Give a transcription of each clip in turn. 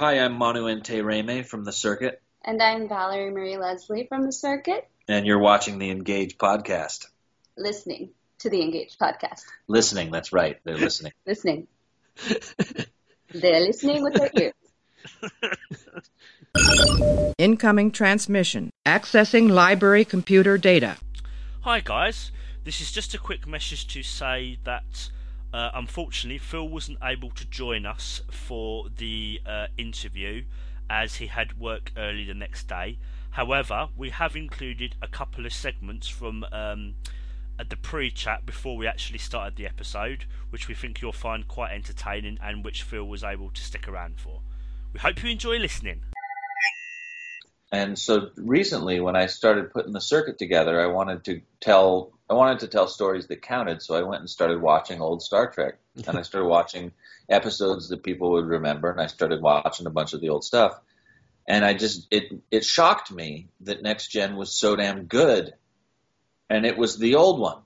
Hi, I'm Manu Intiraymi from the circuit, And I'm Valerie Marie Leslie from the circuit, and you're watching the Engage podcast. listening to the Engage podcast. Listening, that's right. They're listening. Listening. They're listening with their ears. Incoming transmission. Accessing library computer data. Hi guys, this is just a quick message to say that uh, unfortunately Phil wasn't able to join us for the uh, interview as he had work early the next day. However, we have included a couple of segments from um, the pre-chat before we actually started the episode, which we think you'll find quite entertaining and which Phil was able to stick around for. We hope you enjoy listening. And so recently, when I started putting the circuit together, I wanted to tell I wanted to tell stories that counted. So I went and started watching old Star Trek, and I started watching episodes that people would remember, and I started watching a bunch of the old stuff. And I just it it shocked me that Next Gen was so damn good, and it was the old one.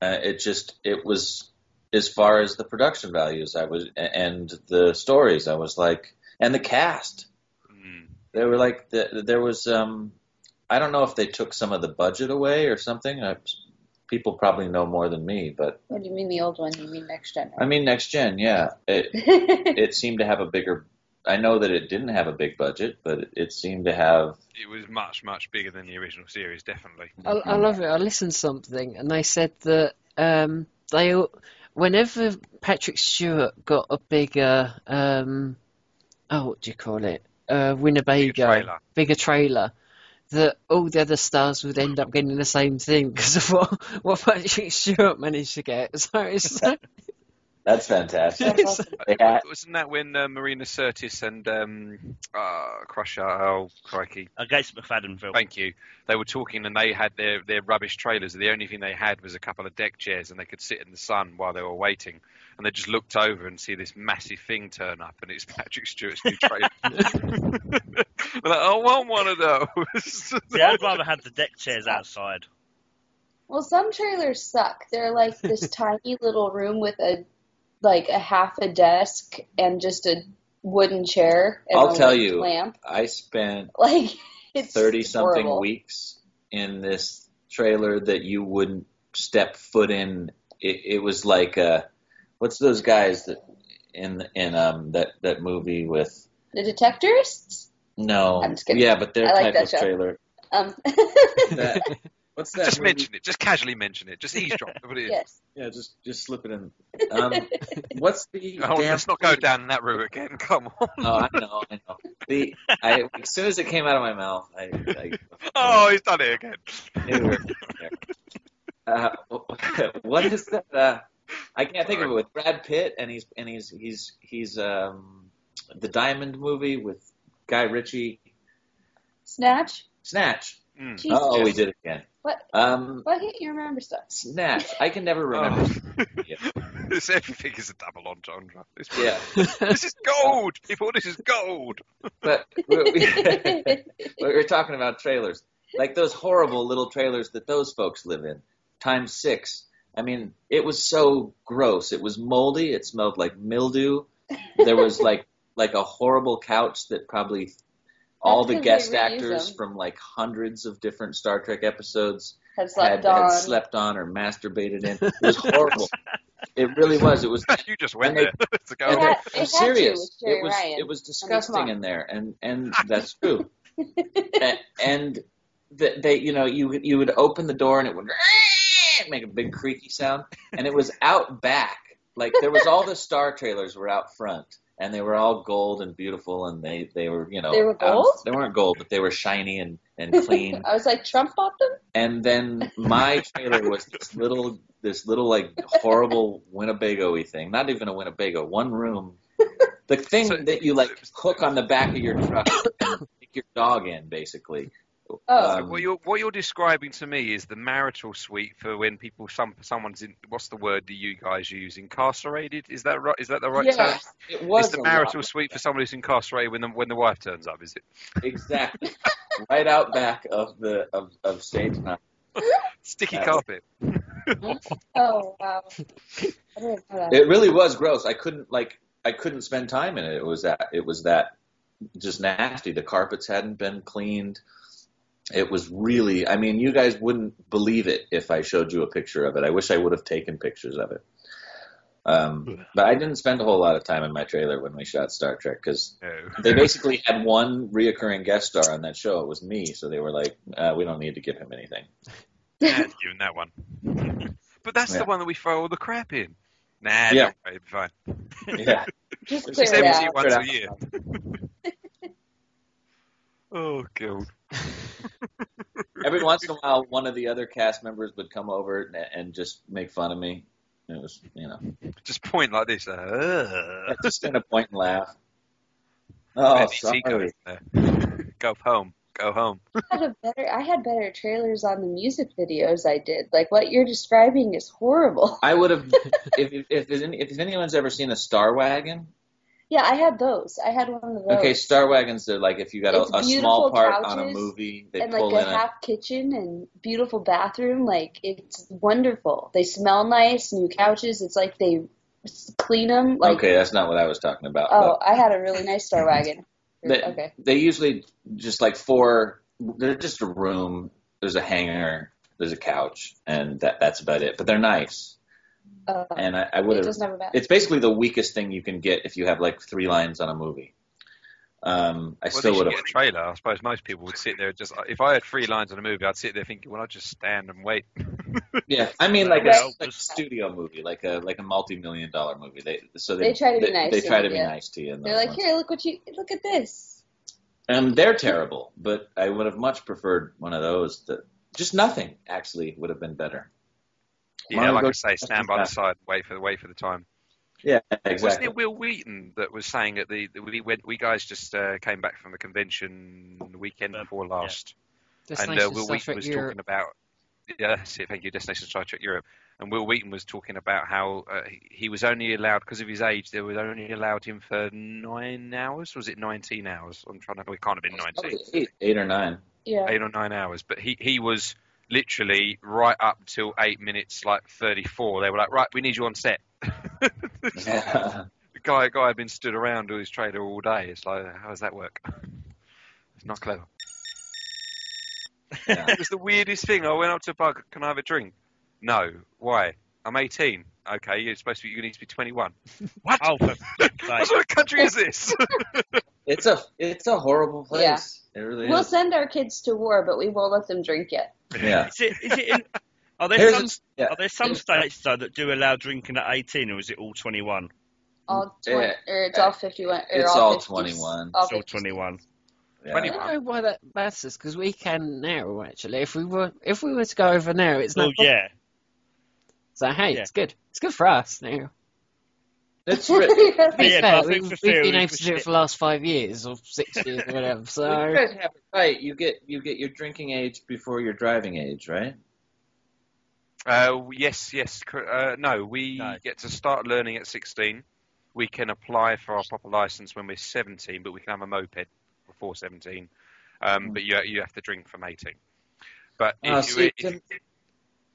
Uh, it just it was as far as the production values I was and the stories I was like and the cast they were like the, there was um I don't know if they took some of the budget away or something. I, people probably know more than me, but What do you mean the old one? You mean next gen? I mean next gen, yeah. It it seemed to have a bigger. I know that it didn't have a big budget, but it, it seemed to have. It was much, much bigger than the original series, definitely. I, I love it. I listened to something and they said that um, they, whenever Patrick Stewart got a bigger, um, oh, what do you call it? Uh, Winnebago, trailer. bigger trailer, that oh, all the other stars would end up getting the same thing because of what, what Patrick Stewart managed to get. So it's That's fantastic. That's awesome. They had- Wasn't that when uh, Marina Sirtis and um, uh, Crusher, oh crikey, Gates McFadden, Phil. thank you, they were talking and they had their, their rubbish trailers. The only thing they had was a couple of deck chairs and they could sit in the sun while they were waiting. And they just looked over and see this massive thing turn up and it's Patrick Stewart's new trailer. They're like, I want one of those. See, I'd rather have the deck chairs outside. well, some trailers suck. They're like this tiny little room with a like a half a desk and just a wooden chair and I'll a tell you, lamp. I spent Like thirty something horrible. weeks in this trailer that you wouldn't step foot in. It, it was like uh, what's those guys that in in um that that movie with The Detectorists. no I'm just kidding. yeah, but their I like type that of show. trailer. Um, That, what's that? just movie? mention it, just casually mention it, just eavesdrop. What it is. yes. Yeah, just just slip it in. Um, what's the Oh, damn? let's not go down that route again. Come on. Oh, I know, I know. The I as soon as it came out of my mouth, I, I Oh, he's done it again. it. Uh, what is that? Uh, I can't think of it with Brad Pitt, and he's and he's he's he's um the Diamond movie with Guy Ritchie, Snatch. Snatch. Mm. Oh, we did it again. What? Um, Why can't you remember stuff? Snatch. I can never remember. Oh. This everything is a double entendre. This, Yeah, this is gold, people. This is gold. but we, we, we were talking about trailers, like those horrible little trailers that those folks live in, times six. I mean, it was so gross. It was moldy. It smelled like mildew. There was like like a horrible couch that probably all the guest actors them. from like hundreds of different Star Trek episodes Had slept had, on. had slept on or masturbated in. It was horrible. it really was. It was you just went And they- It's a go. It had- it I'm had to serious. it was Ryan. it was come disgusting on. in there, and and that's true. and, and the, they, you know, you you would open the door and it would make a big creaky sound, and it was out back. Like there was all the star trailers were out front, and they were all gold and beautiful, and they they were you know They were out- gold? they weren't gold, but they were shiny and and clean. I was like, Trump bought them? and then my trailer was this little this little like horrible Winnebago-y thing. Not even a Winnebago, one room. The thing So- that you like hook on the back of your truck and take your dog in, basically. Oh. Um, what you're what you're describing to me is the marital suite for when people some someone's in what's the word that you guys use incarcerated is that right is that the right yeah, term? it was It's the marital lot. suite for someone who's incarcerated when the when the wife turns up, is it? Exactly. right out back of the of, of stage nine. Sticky That's- carpet. Oh, wow. I didn't know that. It really was gross. I couldn't like I couldn't spend time in it. It was that it was that just nasty. The carpets hadn't been cleaned. It was really. I mean, you guys wouldn't believe it if I showed you a picture of it. I wish I would have taken pictures of it. Um, but I didn't spend a whole lot of time in my trailer when we shot Star Trek because No. they basically had one reoccurring guest star on that show. It was me, so they were like, uh, "We don't need to give him anything." Yeah, you in that one. But that's Yeah. the one that we throw all the crap in. Nah, Yeah. don't it'll be fine. Yeah, Just It's clear it empty out. once a year. oh god. Every once in a while, one of the other cast members would come over and, and just make fun of me. It was, you know, Just point like this. Uh, just gonna point and laugh. Oh, NBC sorry. Go home. Go home. I had a better. I had better trailers on the music videos I did. Like what you're describing is horrible. I would have if if if, if if anyone's ever seen a Star Wagon. Yeah, I had those. I had one of those. Okay, Star Wagons are like if you got a, a small part on a movie, they and pull like in a a half kitchen and beautiful bathroom. Like it's wonderful. They smell nice. New couches. It's like they clean them. Like okay, that's not what I was talking about. oh, I had a really nice Star Wagon. They, okay. they usually just like four. They're just a room. There's a hanger. There's a couch, and that that's about it. But they're nice, Uh, and I, I would have. was never bad. It's basically the weakest thing you can get if you have like three lines on a movie. Um, I Well, still would have. get a trailer. I suppose most people would sit there just. If I had three lines on a movie, I'd sit there thinking, well, I'd just stand and wait. Yeah, I mean like a, like a studio movie, like a like a multi-million dollar movie. They so They try to be they, nice They to try you, to be yeah. nice to you. They're like, ones. here, look what you look at this. And they're terrible, but I would have much preferred one of those. That just nothing actually would have been better. Yeah, like go- I say, stand by the side, wait for the wait for the time. Yeah, exactly. Wasn't it Wil Wheaton that was saying at the, the we went, we guys just uh, came back from the convention the weekend before last, and uh, Will Star Wheaton Trek was Europe. talking about yeah, that's it, thank you, Destination Star Trek Europe, and Wil Wheaton was talking about how uh, he- he was only allowed because of his age, they were only allowed him for nine hours. Was it nineteen hours? I'm trying to. Well, it can't have been nineteen. Eight, eight or nine. Yeah. eight or nine hours. But he, he was literally right up till eight minutes, like 34. They were like, right, we need you on set. Yeah. The guy, guy had been stood around doing his trailer all day. It's like, how does that work? It's not clever. Yeah. It was the weirdest thing. I went up to a bar, can I have a drink? No. Why? I'm 18. Okay, you're supposed to be, you need to be 21. What? Oh, for what sort of country is this? It's a it's a horrible place. It really We'll is. send our kids to war, but we won't let them drink yet. Yeah. Is it, is it in, are there Here's some, a- yeah. are there some states though that do allow drinking at 18 or is it all 21? All mm. Yeah. 20, or it's all 51. Or It's all all 50s. 21. All It's all 50s. 21. Yeah. I don't know why that matters because we can now. Actually, if we were if we were to go over now, it's not. Well, yeah. So hey, Yeah. it's good. It's good for us now. It's re- To be Yeah, fair, we've, for we've been able to do it for the last five years or six years or whatever. you So guys have it right. You get you get your drinking age before your driving age, right? Uh, yes, yes. Uh, no, we No. get to start learning at 16. We can apply for our proper license when we're 17, but we can have a moped before 17. Um, But you you have to drink from 18. But if Uh, you see, if, Tim-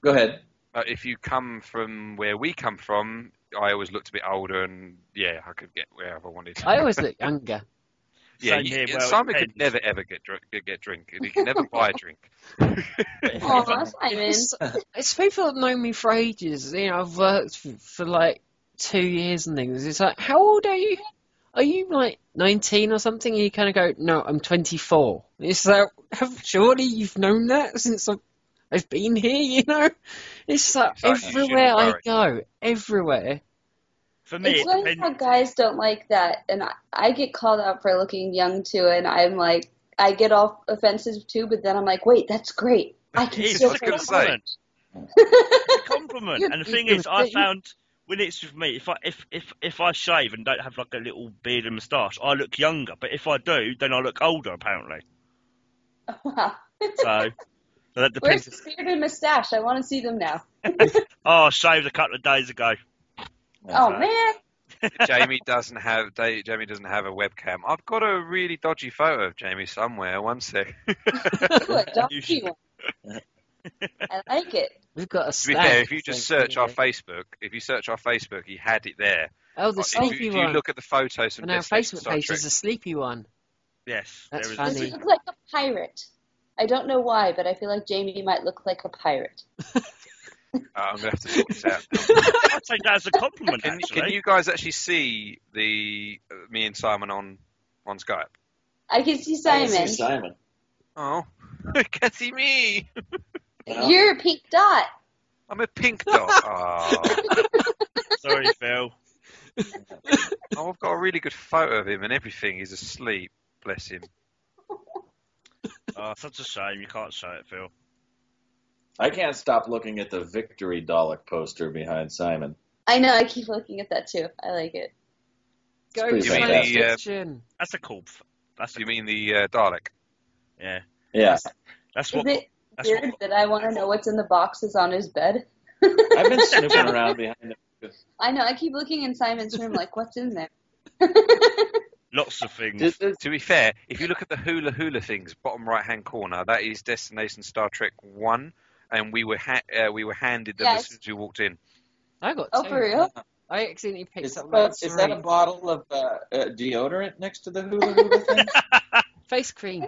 Go ahead. uh, if you come from where we come from, I always looked a bit older, and yeah, I could get wherever I wanted. I always look younger. yeah, you- here, yeah, well, Simon could never ever get drink. Get drink. He can never buy a drink. Aw, Simon. It's, it's people that know me for ages. You know, I've worked for, for like two years and things. It's like, how old are you? Are you like 19 or something? And you kind of go, no, I'm 24. It's like, have, surely you've known that since I've, I've been here, you know? It's like It's like you everywhere I worry. go, everywhere. For me, It's it funny how depends. guys don't like that, and I, I get called out for looking young too, and I'm like, I get all offensive too, but then I'm like, wait, that's great. I can It is, still it's a gonna say say. compliment. It's a compliment. And the thing is, I found when it's with me, if I if if if I shave and don't have like a little beard and moustache, I look younger. But if I do, then I look older apparently. wow. So, so that Where's the beard and mustache? I want to see them now. Oh, I shaved a couple of days ago. Oh So- man, Jamie doesn't have Jamie doesn't have a webcam. I've got a really dodgy photo of Jamie somewhere. One sec. Good, don't You you? I like it. We've got a To be fair, if you just so- search our Facebook, if you search our Facebook, he had it there, Oh, the If sleepy you, if you one. look at the photos from On our Facebook page, Trek, there's a sleepy one. Yes, That's there is. funny. Does he look like a pirate? I don't know why, but I feel like Jamie might look like a pirate. uh, I'm gonna have to sort this out. I'd take that as a compliment. Can, actually, can you guys actually see the uh, me and Simon on on Skype? I can see Simon. I can Simon. see Simon. Oh, can see me. Yeah. You're a pink dot. I'm a pink dot. Oh. Sorry, Phil. oh, I've got a really good photo of him and everything. He's asleep. Bless him. Oh, such a shame you can't show it, Phil. I can't stop looking at the Victory Dalek poster behind Simon. I know. I keep looking at that too. I like it. Go pretty science fantastic. The, uh, fiction. That's a cool. That's a You mean the uh, Dalek? yeah. Yeah, That's Is what. it That's weird what. that I want to know what's in the boxes on his bed? I've been snooping around behind him. I know. I keep looking in Simon's room, like, what's in there? Lots of things. Did- did- To be fair, if you look at the hula hula things, bottom right hand corner, that is Destination Star Trek One, and we were ha- uh, we were handed them Yes. as soon as we walked in. I got oh, two. for real? I accidentally picked Is, up that, is that a bottle of uh, uh, deodorant next to the hula hula thing? face cream.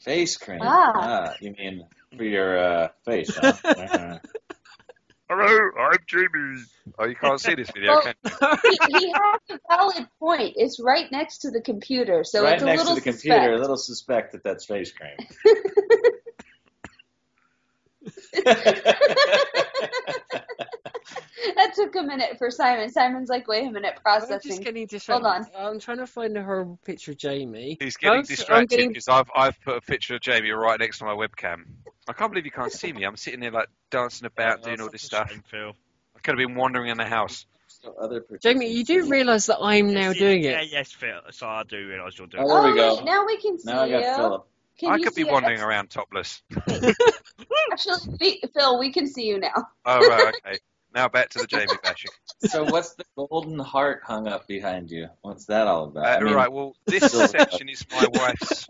Face cream. Ah. you mean for your uh, face, huh? Hello, I'm Jamie. Oh, you can't see this video, Well- can you? he, he has a valid point. It's right next to the computer, so right it's a next little to the computer, a little suspect that that's face cream. that took a minute for Simon. Simon's like, wait a minute, I'm just processing. getting distracted. on. I'm trying to find a horrible picture of Jamie. He's getting I'm s- I'm distracted getting- because I've I've put a picture of Jamie right next to my webcam. I can't believe you can't see me. I'm sitting there like dancing about, doing all this stuff. Shame, Phil. I could have been wandering in the house. Other Jamie, you do realise that I'm now Yes, doing yeah, it. yes, Phil. So I do realise you're doing. Oh, there oh, we go. wait, now we can see Now I got you. Philip. Can I could be wandering us? around topless. Actually, Phil, we can see you now. Oh right, okay. Now back to the Jamie bashing. So what's the golden heart hung up behind you? What's that all about? Uh, I mean, right, well, this section is my wife's.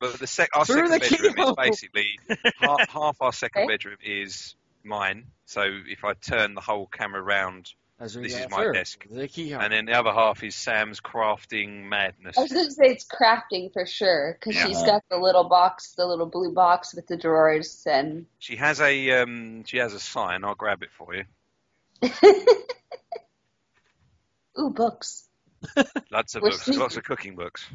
But the sec- our Through second the bedroom is basically half, half our second Okay. bedroom is mine. So if I turn the whole camera round, As we This is my through. desk. The keyhole. and then the other half is Sam's crafting madness. I was going to say it's crafting for sure, because Yeah. she's got the little box, the little blue box with the drawers, and She has a um, she has a sign. I'll grab it for you. ooh, books. Lots of We're books, sneaky. lots of cooking books.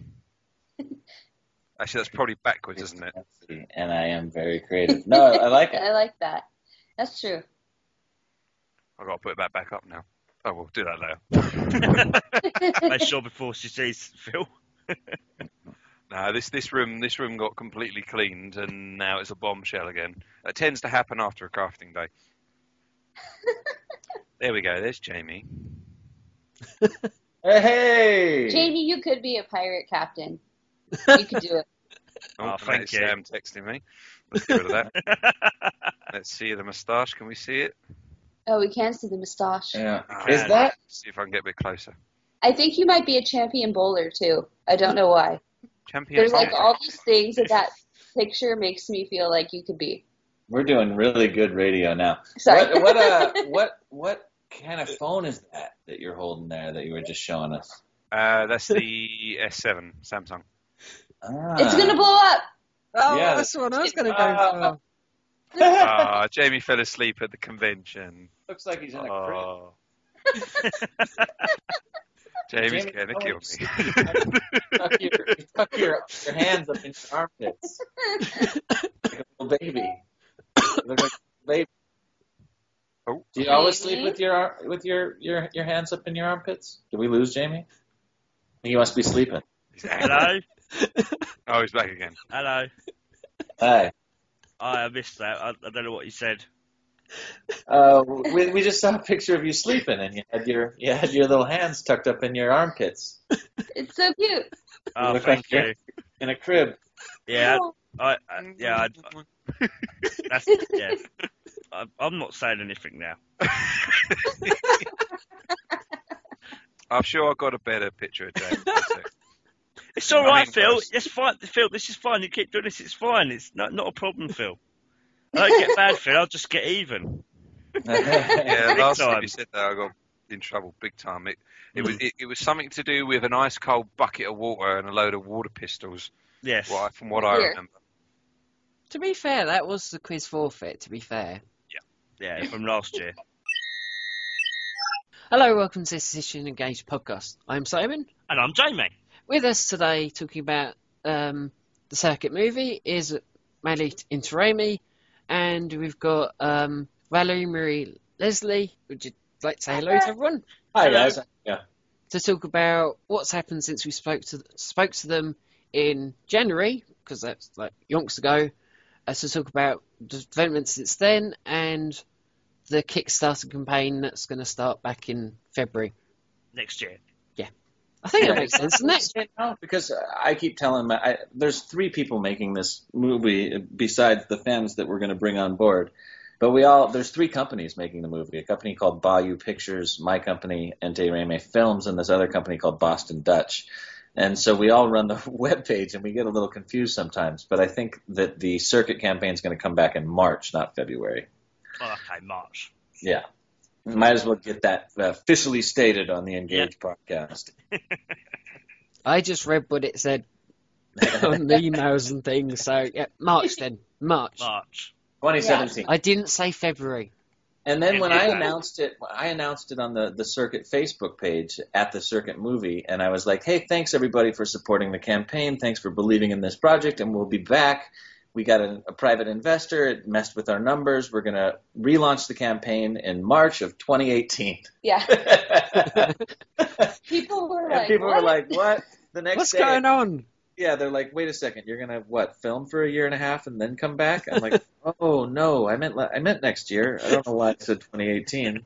Actually, that's probably backwards, isn't it? And I am very creative. No, I like it. I like that. That's true. I've got to put that back up now. Oh, we'll do that later. Make sure before she sees Phil. No, this this room this room got completely cleaned, and now it's a bombshell again. It tends to happen after a crafting day. there we go. There's Jamie. Hey, hey! Jamie, you could be a pirate captain. You could do it. Oh, Oh, and thank that's you. Sam texting me. Let's get rid of that. Let's see the moustache. Can we see it? Oh, we can see the moustache. Yeah. Ah, Is that See if I can get a bit closer. I think you might be a champion bowler too. I don't know why. Champion. There's like all these things that that picture makes me feel like you could be. we're doing really good radio now? Sorry. What what uh what what kind of phone is that that you're holding there that you were just showing us? Uh, that's the S7 Samsung. Ah. It's gonna blow up. oh, Yeah. that's the one I was going to Ah. Go Ah, Jamie fell asleep at the convention. Looks like he's in a crib. Oh. Jamie's Jamie, gonna oh, kill it's- me. tuck your, you tuck your, your hands up in your armpits like a little baby. You look like a baby. oh, Do you always sleep with your ar- with your, your your hands up in your armpits? Did we lose Jamie? He must be sleeping. Hello, Oh, he's back again. hello. Hi. Oh, I missed that. I, I don't know what you said. Uh, we we just saw a picture of you sleeping, and you had your you had your little hands tucked up in your armpits It's so cute. Oh, look thank like you're- in a crib. Yeah, Oh, I, I, yeah, I, that's yeah. I, I'm not saying anything now. I'm sure I got a better picture of Jamie. One sec. It's all right, I mean, Phil. close. It's fine, Phil. This is fine. You keep doing this. It's fine. It's not not a problem, Phil. I don't get bad, Phil. I'll just get even. yeah, Big last time time. you said that, I got in trouble big time. It it was it, it was something to do with an ice cold bucket of water and a load of water pistols. Yes. Well, from what I Here. remember. To be fair, that was the quiz forfeit. To be fair. Yeah, yeah, from last year. Hello, welcome to this Decision Engaged podcast. I'm Simon. And I'm Jamie. With us today, talking about um, the circuit movie, is Manu Intiraymi, and we've got um, Valerie Marie Leslie. Would you like to say hello to everyone? Hi guys. Yeah. To talk about what's happened since we spoke to spoke to them in January, because that's like yonks ago. Uh, to talk about the developments since then and the Kickstarter campaign that's going to start back in February. Next year. I think that makes sense, doesn't it? No, because I keep telling them I, there's three people making this movie besides the fans that we're going to bring on board. But we all there's three companies making the movie. A company called Bayou Pictures, my company, Intiraymi Films, and this other company called Boston Dutch. And so we all run the web page and we get a little confused sometimes. But I think that the circuit campaign is going to come back in March, not February. Oh, okay, March. Yeah. Might as well get that uh, officially stated on the Engage podcast. I just read what it said on the emails and things. So yeah, March then, March. March. 2017. I didn't say February. And then when I announced it, I announced it on the, the Circuit Facebook page at the Circuit movie, and I was like, hey, thanks everybody for supporting the campaign. Thanks for believing in this project, and we'll be back. We got a, a private investor. It messed with our numbers. We're going to relaunch the campaign in March of 2018. Yeah. People were like, people what? were like, what? The next What's day, going on? yeah, they're like, wait a second, you're gonna what? Film for a year and a half and then come back? I'm like, oh no, I meant I meant next year. I don't know why I said 2018.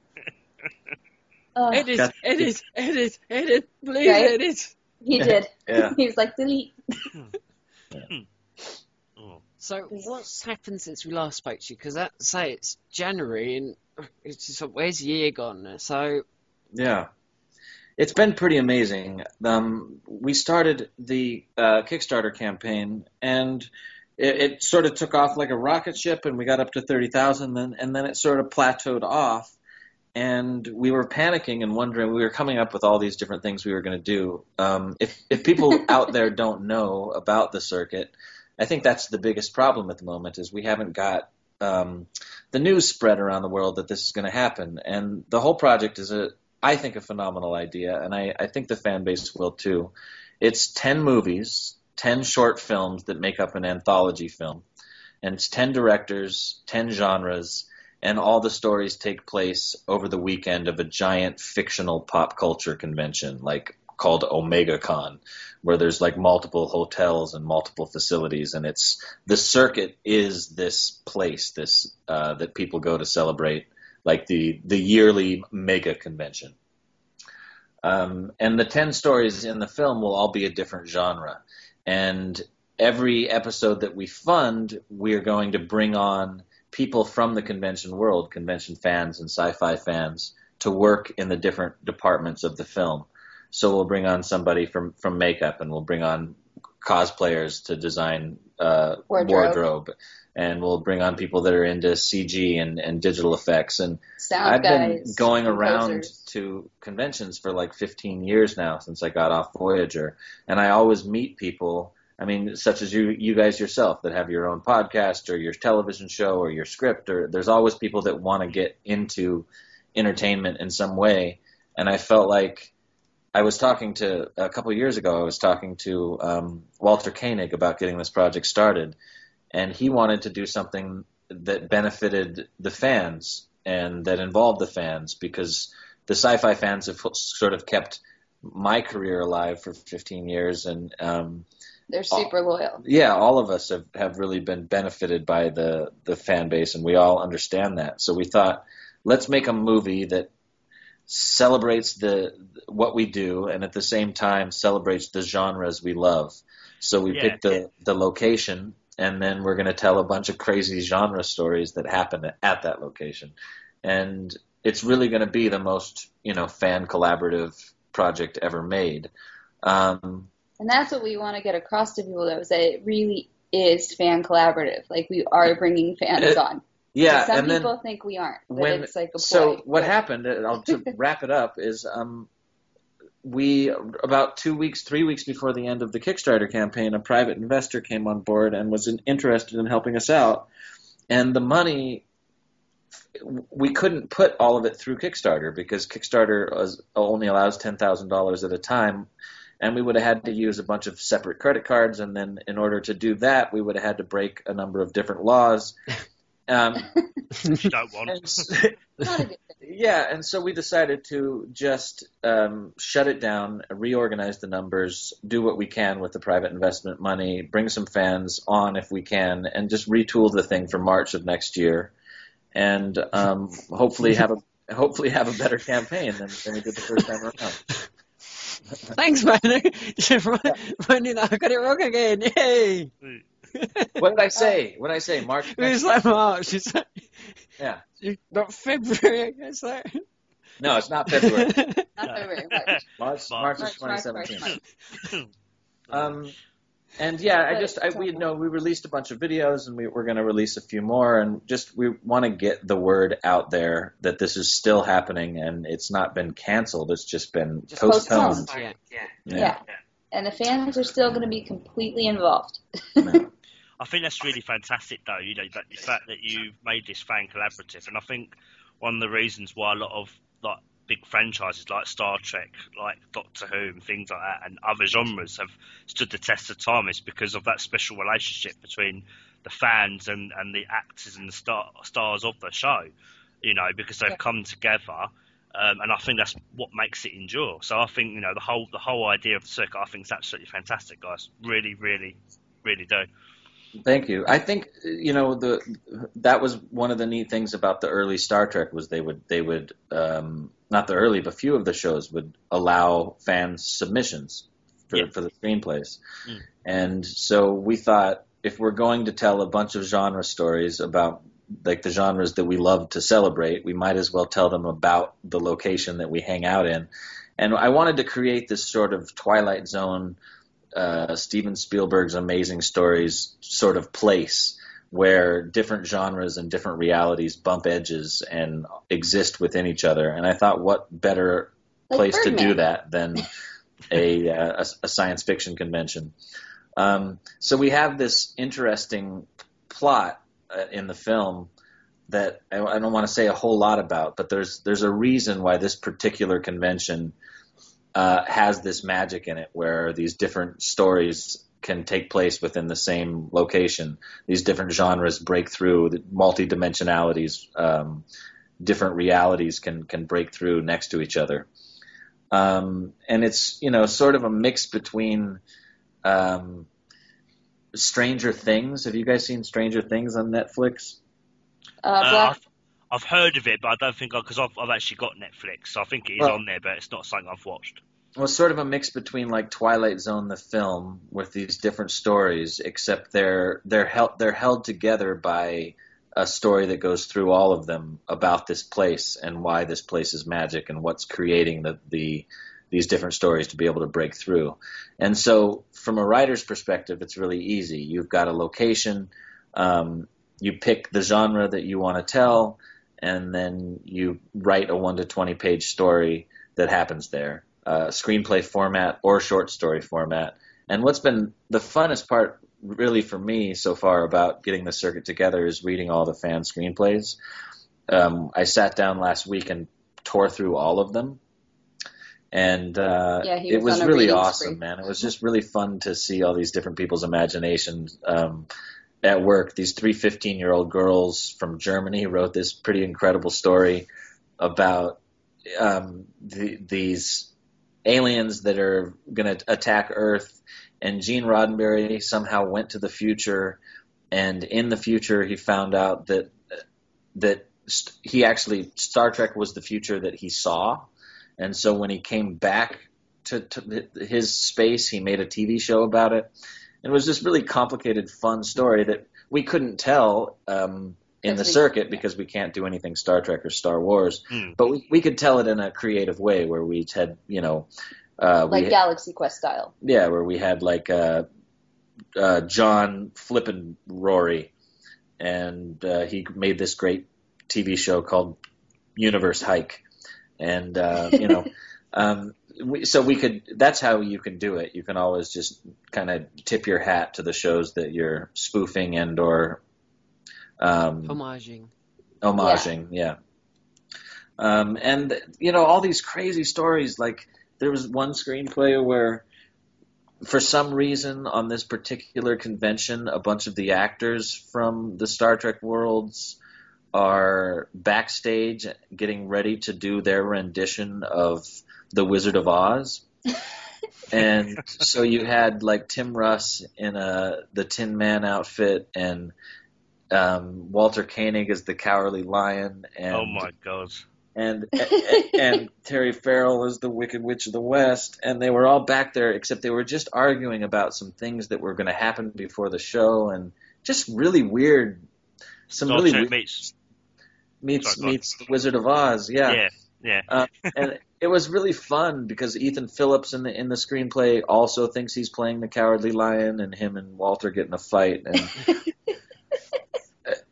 Ugh, Edit, Got- edit, edit, edit, please Right? edit. he did. Yeah. he was like, delete. Oh. So what's happened since we last spoke to you? Because that say it's January and it's just where's the year gone? So Yeah. It's been pretty amazing. Um, we started the uh, Kickstarter campaign, and it, it sort of took off like a rocket ship, and we got up to thirty thousand, and, and then it sort of plateaued off. And we were panicking and wondering. We were coming up with all these different things we were going to do. Um, if if people out there don't know about the circuit, I think that's the biggest problem at the moment. Is we haven't got um, the news spread around the world that this is going to happen. And the whole project is a, I think, a phenomenal idea, and I, I think the fan base will too. It's 10 movies, 10 short films that make up an anthology film, and it's 10 directors, 10 genres, and all the stories take place over the weekend of a giant fictional pop culture convention, like called OmegaCon, where there's like multiple hotels and multiple facilities, and it's the circuit is this place, this uh, that people go to celebrate, like the the yearly mega convention. Um, and the ten stories in the film will all be a different genre, and every episode that we fund, we're going to bring on people from the convention world, convention fans and sci-fi fans, to work in the different departments of the film. So we'll bring on somebody from from makeup, and we'll bring on cosplayers to design uh, Wardrobe. wardrobe, and we'll bring on people that are into CG and, and digital effects. And Sound I've been guys. going around composers. to conventions for like 15 years now since I got off Voyager, and I always meet people. I mean, such as you, you guys yourself that have your own podcast or your television show or your script, or there's always people that want to get into entertainment in some way. And I felt like I was talking to a couple of years ago. I was talking to um, Walter Koenig about getting this project started, and he wanted to do something that benefited the fans and that involved the fans because the sci-fi fans have sort of kept my career alive for 15 years, and um, They're super loyal. yeah, all of us have, have really been benefited by the, the fan base, and we all understand that. So we thought, let's make a movie that celebrates the what we do, and at the same time celebrates the genres we love. So we Yeah. picked the the location, and then we're going to tell a bunch of crazy genre stories that happen at that location, and it's really going to be the most you know fan collaborative project ever made. Um, And that's what we want to get across to people, though, is that it really is fan collaborative. Like, we are bringing fans It- on. Yeah, Some and then people think we aren't, but when it's like a so ploy. what happened uh, I'll, to wrap it up is um we about two weeks three weeks before the end of the kickstarter campaign a private investor came on board and was in, interested in helping us out. And the money we couldn't put all of it through kickstarter because kickstarter was, only allows $10000 at a time. And we would have had to use a bunch of separate credit cards. And then in order to do that we would have had to break a number of different laws um, You don't want. and s- Not a good thing. yeah, and so we decided to just um, shut it down, reorganize the numbers, do what we can with the private investment money, bring some fans on if we can, and just retool the thing for March of next year, and um, hopefully have a hopefully have a better campaign than, than we did the first time around. Thanks, man. Finding out I got it wrong again. Yay! What did I say? What did I say? March. It was like March. It's like, Yeah. not February, I guess. Like. No, it's not February. Not February, March. March, March. March of March, March, 2017. March, Um, and yeah, I But just I, it's we okay. know we released a bunch of videos, and we, we're going to release a few more, and just we want to get the word out there that this is still happening, and it's not been canceled; it's just been Just postponed. postponed. Yeah. Yeah. And the fans are still going to be completely involved. I think that's really fantastic, though. You know, that the fact that you've made this fan collaborative, and I think one of the reasons why a lot of like big franchises like Star Trek, like Doctor Who, and things like that, and other genres have stood the test of time is because of that special relationship between the fans and, and the actors and the star, stars of the show. You know, because they've Yeah. come together. Um, and I think that's what makes it endure. So I think you know the whole the whole idea of the circuit. I think is absolutely fantastic, guys. Really, really, really do. Thank you. I think you know the that was one of the neat things about the early Star Trek was they would they would um, not the early but few of the shows would allow fans submissions for Yeah. for the screenplays, Mm. and so we thought if we're going to tell a bunch of genre stories about like the genres that we love to celebrate, we might as well tell them about the location that we hang out in. And I wanted to create this sort of Twilight Zone uh, Steven Spielberg's amazing stories sort of place where different genres and different realities bump edges and exist within each other. And I thought, what better Like place to do that than a, uh, a, a science fiction convention? Um, so we have this interesting plot uh, in the film that I, I don't want to say a whole lot about, but there's there's a reason why this particular convention uh, has this magic in it, where these different stories can take place within the same location. These different genres break through, the multi-dimensionalities, um, different realities can can break through next to each other, um, and it's you know sort of a mix between. Um, Stranger Things. Have you guys seen Stranger Things on Netflix? Uh, Uh, Black, I've, heard of it, but I don't think because I've, I've actually got Netflix, so I think it is Well- on there, but it's not something I've watched. Well, it's sort of a mix between like Twilight Zone, the film, with these different stories, except they're they're held they're held together by a story that goes through all of them about this place and why this place is magic and what's creating the the these different stories to be able to break through. And so, from a writer's perspective, it's really easy. You've got a location, um, you pick the genre that you want to tell, and then you write a one to twenty page story that happens there uh, screenplay format or short story format. And what's been the funnest part, really, for me so far about getting the circuit together is reading all the fan screenplays. Um, I sat down last week and tore through all of them. And uh, Yeah, it was was really awesome, spree. man. It was just really fun to see all these different people's imaginations um, at work. These three 15 year old girls from Germany wrote this pretty incredible story about um, the, these aliens that are going to attack Earth. And Gene Roddenberry somehow went to the future, and in the future he found out that that st- he actually Star Trek was the future that he saw, and so when he came back to, to his space, he made a TV show about it. It was this really complicated, fun story that we couldn't tell um, in the circuit because we can't do anything Star Trek or Star Wars. Hmm. But we, we could tell it in a creative way where we had, you know, uh, we like Galaxy Quest style. yeah, where we had like uh, uh, John flipping Rory, and uh, he made this great TV show called Universe Hike, and uh, you know, um, we, so we could. That's how you can do it. You can always just kind of tip your hat to the shows that you're spoofing and or um, Homaging. homaging. Yeah. Um, and you know all these crazy stories. Like there was one screenplay where, for some reason, on this particular convention, a bunch of the actors from the Star Trek worlds are backstage getting ready to do their rendition of The Wizard of Oz. and so you had like Tim Russ in a the Tin Man outfit and um, Walter Koenig as the Cowardly Lion and oh my god. and and Terry Farrell as the Wicked Witch of the West, and they were all back there, except they were just arguing about some things that were going to happen before the show, and just really weird. Some Star really Trek weird, meets. meets Sorry, meets the Wizard of Oz, yeah. Yeah, yeah. Uh, and it was really fun because Ethan Phillips in the in the screenplay also thinks he's playing the Cowardly Lion, and him and Walter get in a fight, and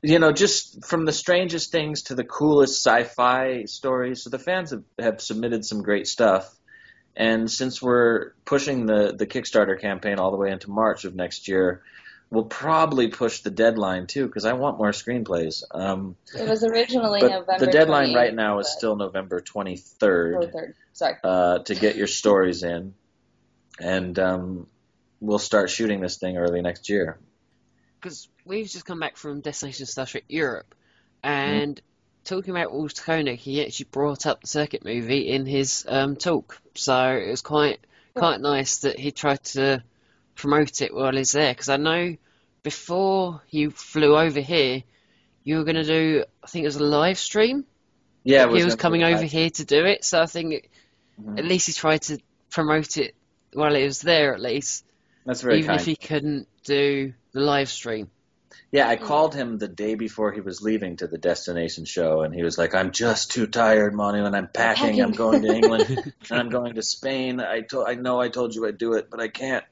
you know, just from the strangest things to the coolest sci-fi stories. So the fans have, have submitted some great stuff. And since we're pushing the, the Kickstarter campaign all the way into March of next year, we'll probably push the deadline too because I want more screenplays. Um, It was originally but November. the deadline 28th, right now is still November or 23rd. Sorry. uh, to get your stories in, and um, we'll start shooting this thing early next year. because we've just come back from Destination Star Trek Europe, and talking about Walter Koenig, he actually brought up the Circuit movie in his um, talk, so it was quite quite nice that he tried to promote it while he's there. Because I know before you flew over here, you were going to do, I think it was a live stream. Yeah, it he was coming over here to do it, so I think Mhm. at least he tried to promote it while he was there, at least, That's very even kind. if he couldn't do the live stream. Yeah, I called him the day before he was leaving to the destination show, and he was like, "I'm just too tired, Manu, and I'm packing. I'm going to England, and I'm going to Spain. I told, I know, I told you I'd do it, but I can't."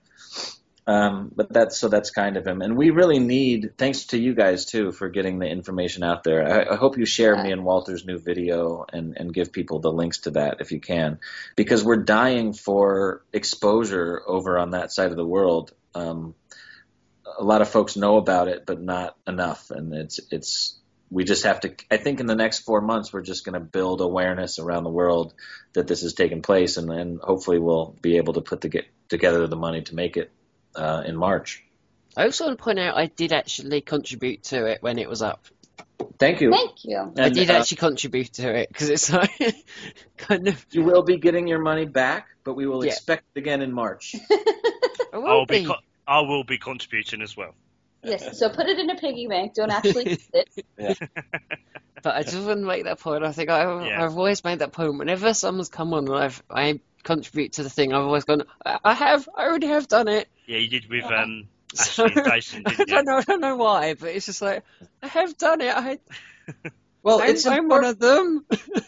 Um, but that's so that's kind of him, and we really need. Thanks to you guys too for getting the information out there. I, I hope you share me and Walter's new video and and give people the links to that if you can, because we're dying for exposure over on that side of the world. Um, a lot of folks know about it, but not enough. And it's it's we just have to. I think in the next four months, we're just going to build awareness around the world that this has taken place, and then hopefully we'll be able to put the, get together the money to make it uh, in March. I also want to point out I did actually contribute to it when it was up. Thank you. Thank you. I did uh, actually contribute to it because it's like kind of. you will be getting your money back, but we will Yeah. expect it again in March. I will I'll be. be. Co- I will be contributing as well. Yes. So put it in a piggy bank. Don't actually use it. But I just want to make that point. I think I, Yeah. I've always made that point. Whenever someone's come on and I've, I contribute to the thing, I've always gone, I, I have, I already have done it. Yeah, you did with um, So, Ashley and Jason, I didn't you? don't know, I don't know why, but it's just like, I have done it. I, Well, I'm, it's I'm one of them.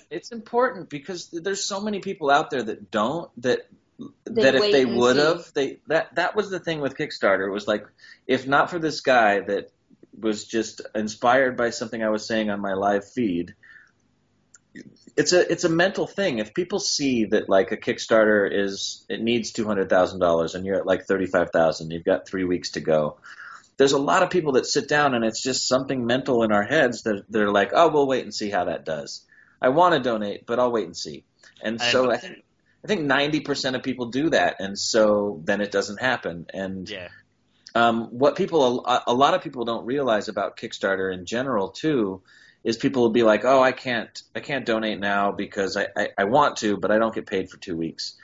it's important because there's so many people out there that don't that They that if they would have they that that was the thing with Kickstarter it was like if not for this guy that was just inspired by something I was saying on my live feed it's a it's a mental thing if people see that like a Kickstarter is it needs two hundred thousand dollars and you're at like thirty five thousand you've got three weeks to go there's a lot of people that sit down and it's just something mental in our heads that they're like oh we'll wait and see how that does I want to donate but I'll wait and see and And- so I think I think ninety percent of people do that, and so then it doesn't happen. And Yeah. um, what people, a, a lot of people don't realize about Kickstarter in general too, is people will be like, "Oh, I can't, I can't donate now because I, I, I want to, but I don't get paid for two weeks."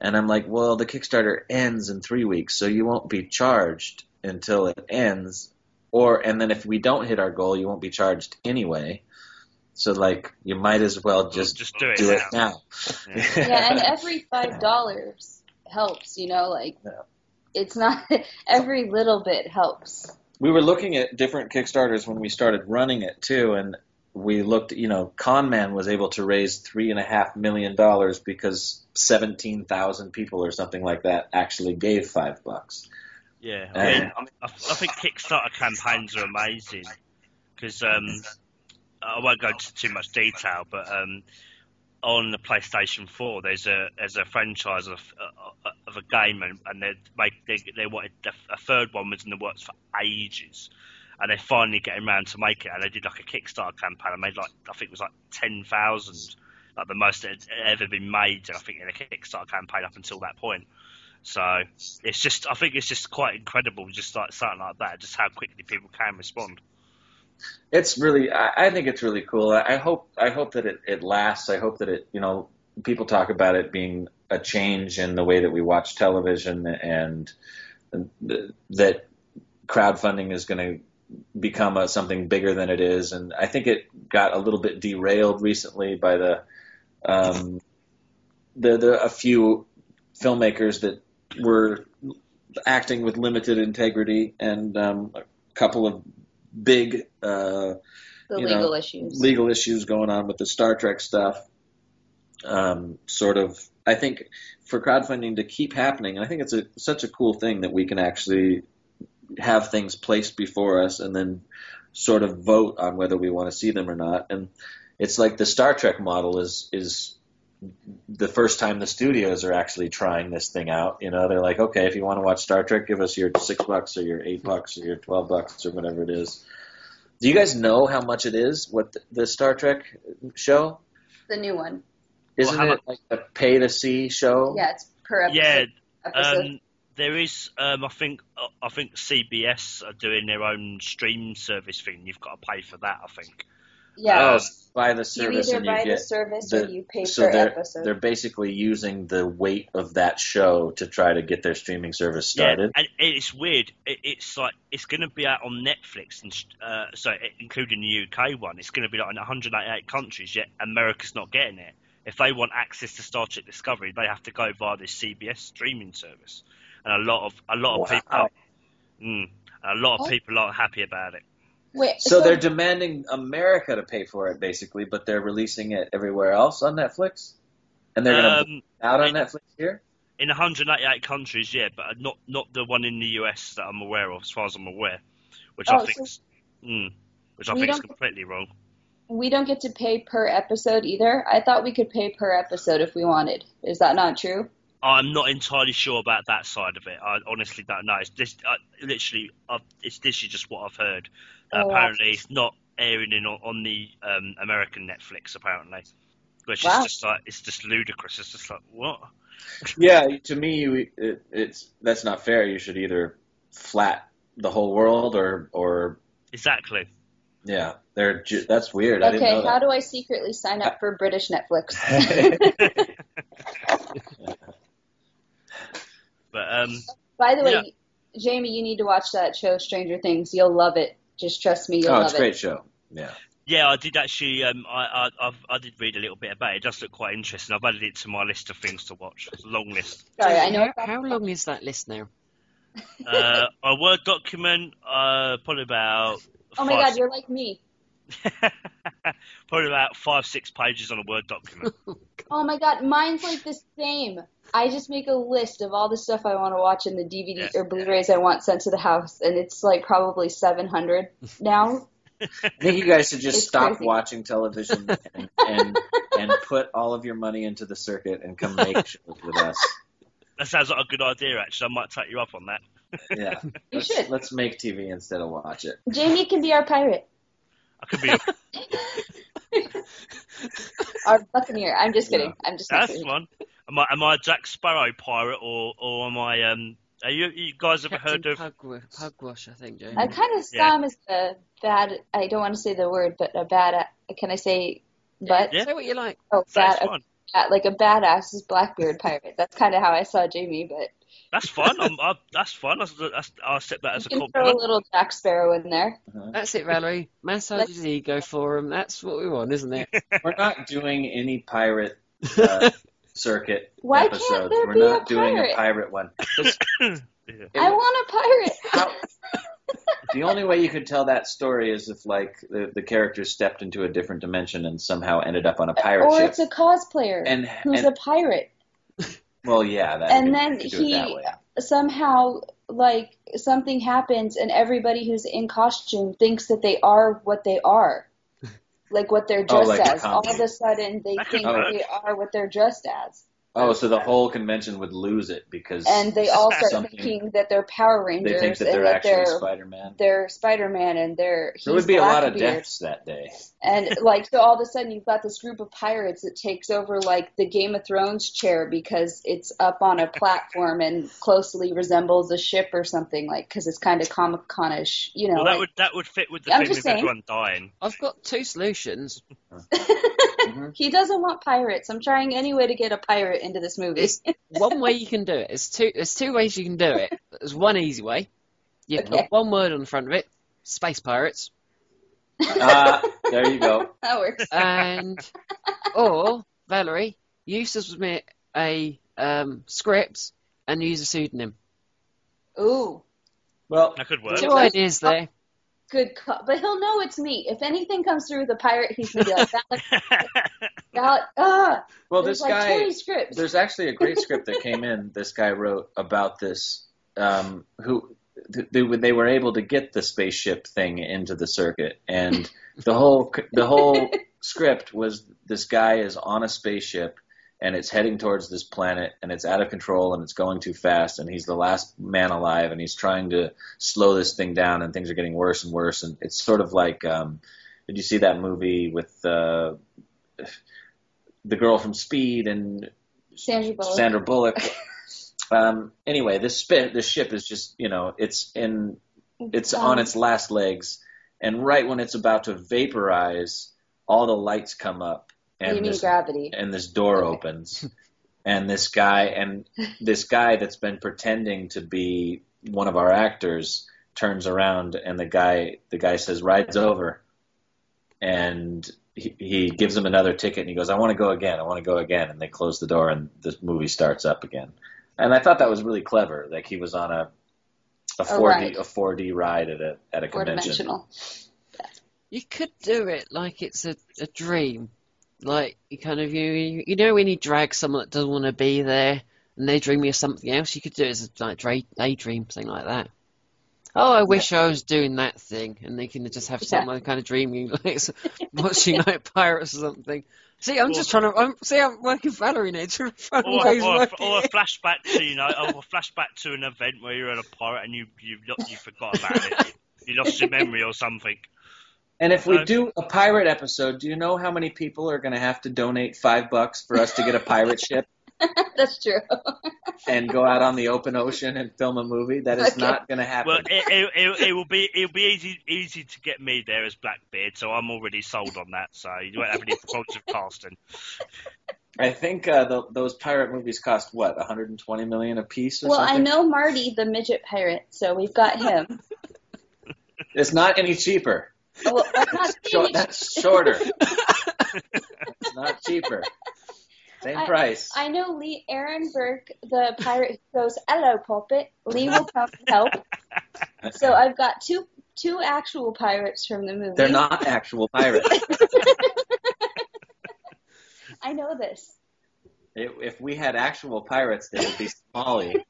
And I'm like, "Well, the Kickstarter ends in three weeks, so you won't be charged until it ends, or and then if we don't hit our goal, you won't be charged anyway." So like, you might as well just just do it do it now. now. Yeah, and every five dollars helps. You know, like Yeah. it's not every little bit helps. we were looking at different Kickstarters when we started running it too, and we looked. You know, Conman was able to raise three and a half million dollars because seventeen thousand people or something like that actually gave five bucks. Yeah, I, mean, I, I think Kickstarter campaigns are amazing. because um, I won't go into too much detail, but um, on the PlayStation 4, there's a there's a franchise of uh, of a game, and, and they they, they wanted a third one was in the works for ages, and they're finally getting around to make it, and they did like a Kickstarter campaign. and made like I think it was like ten thousand, like the most that had ever been made, I think in a Kickstarter campaign up until that point. So it's just I think it's just quite incredible, just like something like that, just how quickly people can respond it's really I, I think it's really cool. I hope I hope that it, it lasts. I hope that it you know people talk about it being a change in the way that we watch television and, and that crowdfunding is going to become a, something bigger than it is. And I think it got a little bit derailed recently by the um, the, the a few filmmakers that were acting with limited integrity and um, a couple of big uh, the legal know, issues. legal issues going on with the Star Trek stuff. Um, sort of, I think for crowdfunding to keep happening, I think it's a, such a cool thing that we can actually have things placed before us and then sort of vote on whether we want to see them or not. And it's like the Star Trek model is is the first time the studios are actually trying this thing out. You know, they're like, okay, if you want to watch Star Trek, give us your six bucks or your eight bucks or your twelve bucks or whatever it is. Do you guys know how much it is? What the, the Star Trek show? The new one. Isn't Well, how it like a pay to see show? Yeah, it's per episode. Yeah, episode. um, there is. Um, I think uh, I think CBS are doing their own stream service thing. You've got to pay for that. I think. yeah. Oh, buy the you service either and you buy the service the- or you pay so per they're episode. they're basically using the weight of that show to try to get their streaming service started. Yeah, and it's weird. It, it's like it's going to be out on Netflix, and uh, so including the UK one, it's going to be like in 188 countries. Yet America's not getting it. If they want access to Star Trek Discovery, they have to go via this CBS streaming service, and a lot of a lot of Wow. people, mm, a lot of people aren't happy about it. Wait, So they're demanding America to pay for it, basically, but they're releasing it everywhere else on Netflix, and they're going to Um, out on it- Netflix here. in 188 countries, yeah, but not not the one in the US that I'm aware of, as far as I'm aware, which Oh, I think, so- mm, which I think is completely wrong. we don't get to pay per episode either. I thought we could pay per episode if we wanted. Is that not true? I'm not entirely sure about that side of it. I honestly don't know. It's this, I, literally, I've, it's literally just what I've heard. Uh, Oh, wow. apparently, it's not airing in on, on the um, American Netflix. Apparently, which Wow. is just like it's just ludicrous. It's just like what? Yeah, to me, it, it's that's not fair. You should either flat the whole world or or Exactly. yeah, they're ju- that's weird. I didn't Okay, know how that. do I secretly sign up for British Netflix? But um, By the way, Yeah. Jamie, you need to watch that show, Stranger Things. You'll love it. Just trust me, you'll oh, love it's a great show. Yeah. Yeah, I did actually. Um, I, I I've, I did read a little bit about it. It does look quite interesting. I've added it to my list of things to watch. It's a long list. Sorry, I know. How, how long is that list now? Uh, a word document, uh, probably about. Oh my five, god, you're like me. probably about five, six pages on a word document. Oh my god, mine's like the same. I just make a list of all the stuff I want to watch in the DVD Yeah. or Blu-rays I want sent to the house, and it's like probably 700 now. I think you guys should just It's stop crazy. watching television and, and and put all of your money into the circuit and come make shows with us. That sounds like a good idea, actually. I might take you up on that. Yeah, You let's, should. let's make TV instead of watch it. Jamie can be our pirate, I could be. A... our buccaneer. I'm just kidding. I'm just That's kidding. one. Am I, am I a Jack Sparrow pirate or or am I um? Are you, you guys ever Captain heard of? Pugwa- Pugwash, I think, Jamie. I kind of saw Yeah. him as a bad. I don't want to say the word, but a bad. Can I say? But Yeah. Say what you like. oh, That's bad, fine. a- like a badass is Blackbeard pirate. That's kind of how I saw Jamie, but That's fun. I'm, I, that's fun. That's, that's, I'll accept that as a you can throw a little Jack Sparrow in there. That's it, Valerie. Massage his ego for him. That's what we want, isn't it? We're not doing any pirate uh, circuit Why can't episodes. there We're be a not doing a pirate? pirate one. Just- I want a pirate. How, the only way you could tell that story is if, like, the, the characters stepped into a different dimension and somehow ended up on a pirate or ship. Or it's a cosplayer and who's and a pirate. Well, yeah, that and then could do it that he somehow like something happens and everybody who's in costume thinks that they are what they are. Like what they're Oh, dressed like as. All of a sudden they think work. they are what they're dressed as. Oh, so the whole convention would lose it because And they all start thinking that they're Power Rangers they think that they're that actually they're Spider-Man. they're Spider Man and they're he's There would be a lot of Blackbeard. deaths that day. And like so all of a sudden you've got this group of pirates that takes over like the Game of Thrones chair because it's up on a platform and closely resembles a ship or something like because it's kind of Comic Con-ish, you know. Well, that like- would that would fit with the I'm thing just with saying. everyone dying. I've got two solutions. Mm-hmm. he doesn't want pirates. I'm trying any way to get a pirate into this movie. It's one way you can do it. There's two. There's two ways you can do it. There's one easy way. You Okay. put one word on the front of it: space pirates. Ah, there you go. that works. And or Valerie, you submit a um, script and use a pseudonym. Ooh, Well, That could work. Two ideas there. Good call. But he'll know it's me. If anything comes through the pirate, he's gonna be like, Val- Val- ah. well, There's this like guy. 20 scripts. There's actually a great script that came in. This guy wrote about this. Um, who they, they were able to get the spaceship thing into the circuit, and the whole the whole script was this guy is on a spaceship and it's heading towards this planet and it's out of control and it's going too fast and he's the last man alive and he's trying to slow this thing down and things are getting worse and worse and it's sort of like um, did you see that movie with uh, the girl from Speed and Sandra Bullock. Sandra Bullock. um, anyway, this spit, this ship is just, you know, it's in, it's Um, on its last legs, and right when it's about to vaporize, all the lights come up, and mean this, gravity? and this door Okay. opens, and this guy, and this guy that's been pretending to be one of our actors turns around, and the guy, the guy says, "Ride's over," and he, he gives him another ticket and he goes, I want to go again. I want to go again. And they close the door and the movie starts up again. And I thought that was really clever. Like he was on a, a 4D, ride. a 4D ride at a, at a convention. You could do it like it's a, a dream. Like you kind of you you know when you drag someone that doesn't want to be there and they dream of something else, you could do it as a like dra- daydream thing like that. Oh, I wish I was doing that thing, and they can just have Yeah. someone kind of dreaming like watching like pirates or something. See, I'm just trying to. I'm, see, I'm working Valerie now. Trying to find Or, ways or, a, or a flashback to you know, or a flashback to an event where you're in a pirate and you you you forgot about it. You lost your memory or something. And if we do a pirate episode, do you know how many people are going to have to donate five bucks for us to get a pirate ship That's true. and go out on the open ocean and film a movie? That is Okay. not going to happen. Well, it, it, it, it will be it'll be easy easy to get me there as Blackbeard, so I'm already sold on that. So you won't have any problems with casting. I think uh, the, those pirate movies cost what, 120 million a piece or Well, I know Marty, the midget pirate, so we've got him. It's not any cheaper. Oh, well, I'm not Short, that's shorter. it's not cheaper. Same price. I know Lee Arenberg, the pirate who goes, "Hello, pulpit." Lee will come and help. So I've got two two actual pirates from the movie. They're not actual pirates. I know this. if, if we had actual pirates, they would be Somali.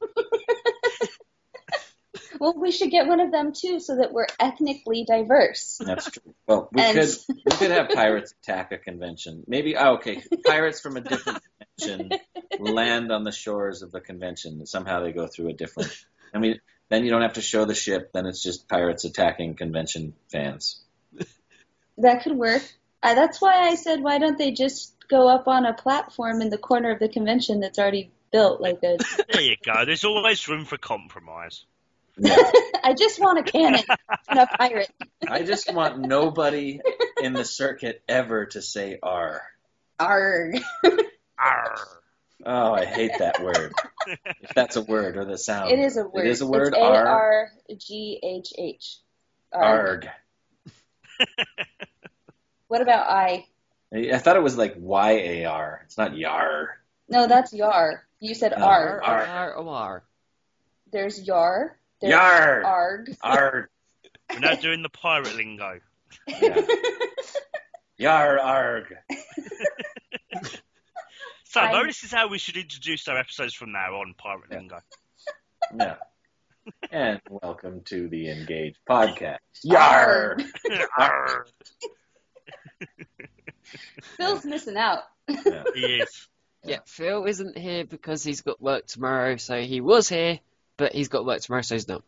Well, we should get one of them too, so that we're ethnically diverse. That's true. Well, we And- could we could have pirates attack a convention. Maybe oh, okay, pirates from a different convention land on the shores of the convention. Somehow they go through a different. I mean, then you don't have to show the ship. Then it's just pirates attacking convention fans. That could work. Uh, that's why I said, why don't they just go up on a platform in the corner of the convention that's already built, like a. There you go. There's always room for compromise. Yeah. I just want a cannon and a pirate. I just want nobody in the circuit ever to say R. Arg. Arr. Oh, I hate that word. if that's a word or the sound. It is a word. It is a word. It's A R. R G H H. Arg. What about I? I thought it was like Y A R. It's not Yar. No, that's Yar. You said Oh, Arg. R, R, R, R. There's Yar. There's Yar. Arg. Arg. We're now doing the pirate lingo. Yeah. Yar arg. So, I'm- this is how we should introduce our episodes from now on, pirate Yeah. lingo. Yeah. and welcome to the Engage podcast. Yar! Arr, Phil's missing out. Yeah. he is. Yeah, Phil isn't here because he's got work tomorrow, so he was here, but he's got work tomorrow, so he's not.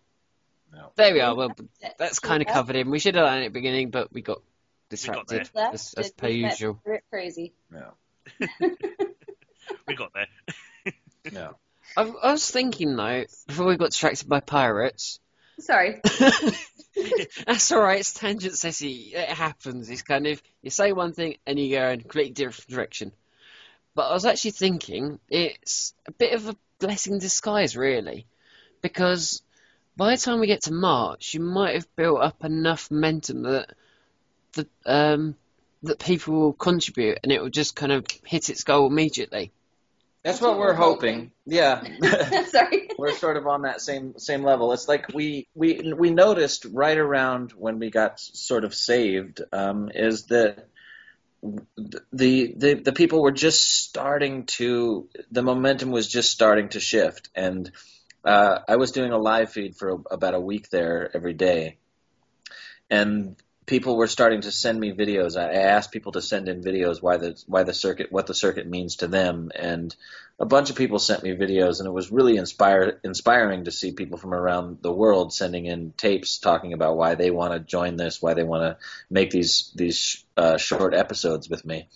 No. There we are. Well, that's kind of covered him. We should have done it at the beginning, but we got distracted there. Left, as, as did per we usual. Crazy. No. We got there. No. I, I was thinking though, before we got distracted by pirates. Sorry. That's all right. It's tangent sassy. It happens. It's kind of you say one thing and you go in a completely different direction. But I was actually thinking it's a bit of a blessing in disguise, really, because by the time we get to March, you might have built up enough momentum that the um that people will contribute and it will just kind of hit its goal immediately. That's what we're hoping. Yeah. Sorry. we're sort of on that same same level. It's like we we we noticed right around when we got sort of saved um, is that the the the people were just starting to the momentum was just starting to shift, and uh, I was doing a live feed for a, about a week there every day, and people were starting to send me videos. I asked people to send in videos why the why the circuit what the circuit means to them, and a bunch of people sent me videos, and it was really inspire, inspiring to see people from around the world sending in tapes talking about why they want to join this, why they want to make these these uh, short episodes with me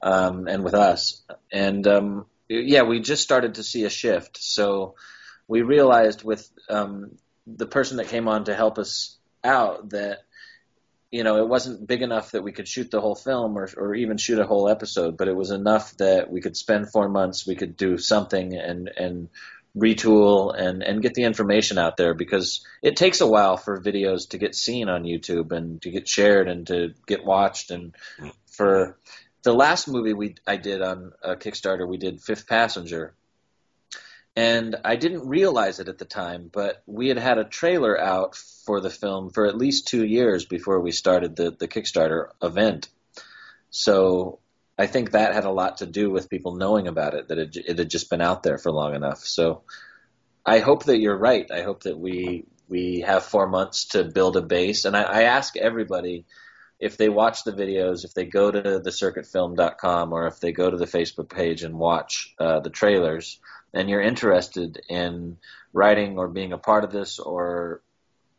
um, and with us. And um, yeah, we just started to see a shift. So we realized with um, the person that came on to help us out that you know, it wasn't big enough that we could shoot the whole film or, or even shoot a whole episode, but it was enough that we could spend four months, we could do something and, and retool and, and get the information out there because it takes a while for videos to get seen on YouTube and to get shared and to get watched. And for the last movie we I did on uh, Kickstarter, we did Fifth Passenger. And I didn't realize it at the time, but we had had a trailer out for the film for at least two years before we started the, the Kickstarter event. So I think that had a lot to do with people knowing about it, that it, it had just been out there for long enough. So I hope that you're right. I hope that we we have four months to build a base. And I, I ask everybody if they watch the videos, if they go to thecircuitfilm.com or if they go to the Facebook page and watch uh, the trailers, and you're interested in writing or being a part of this or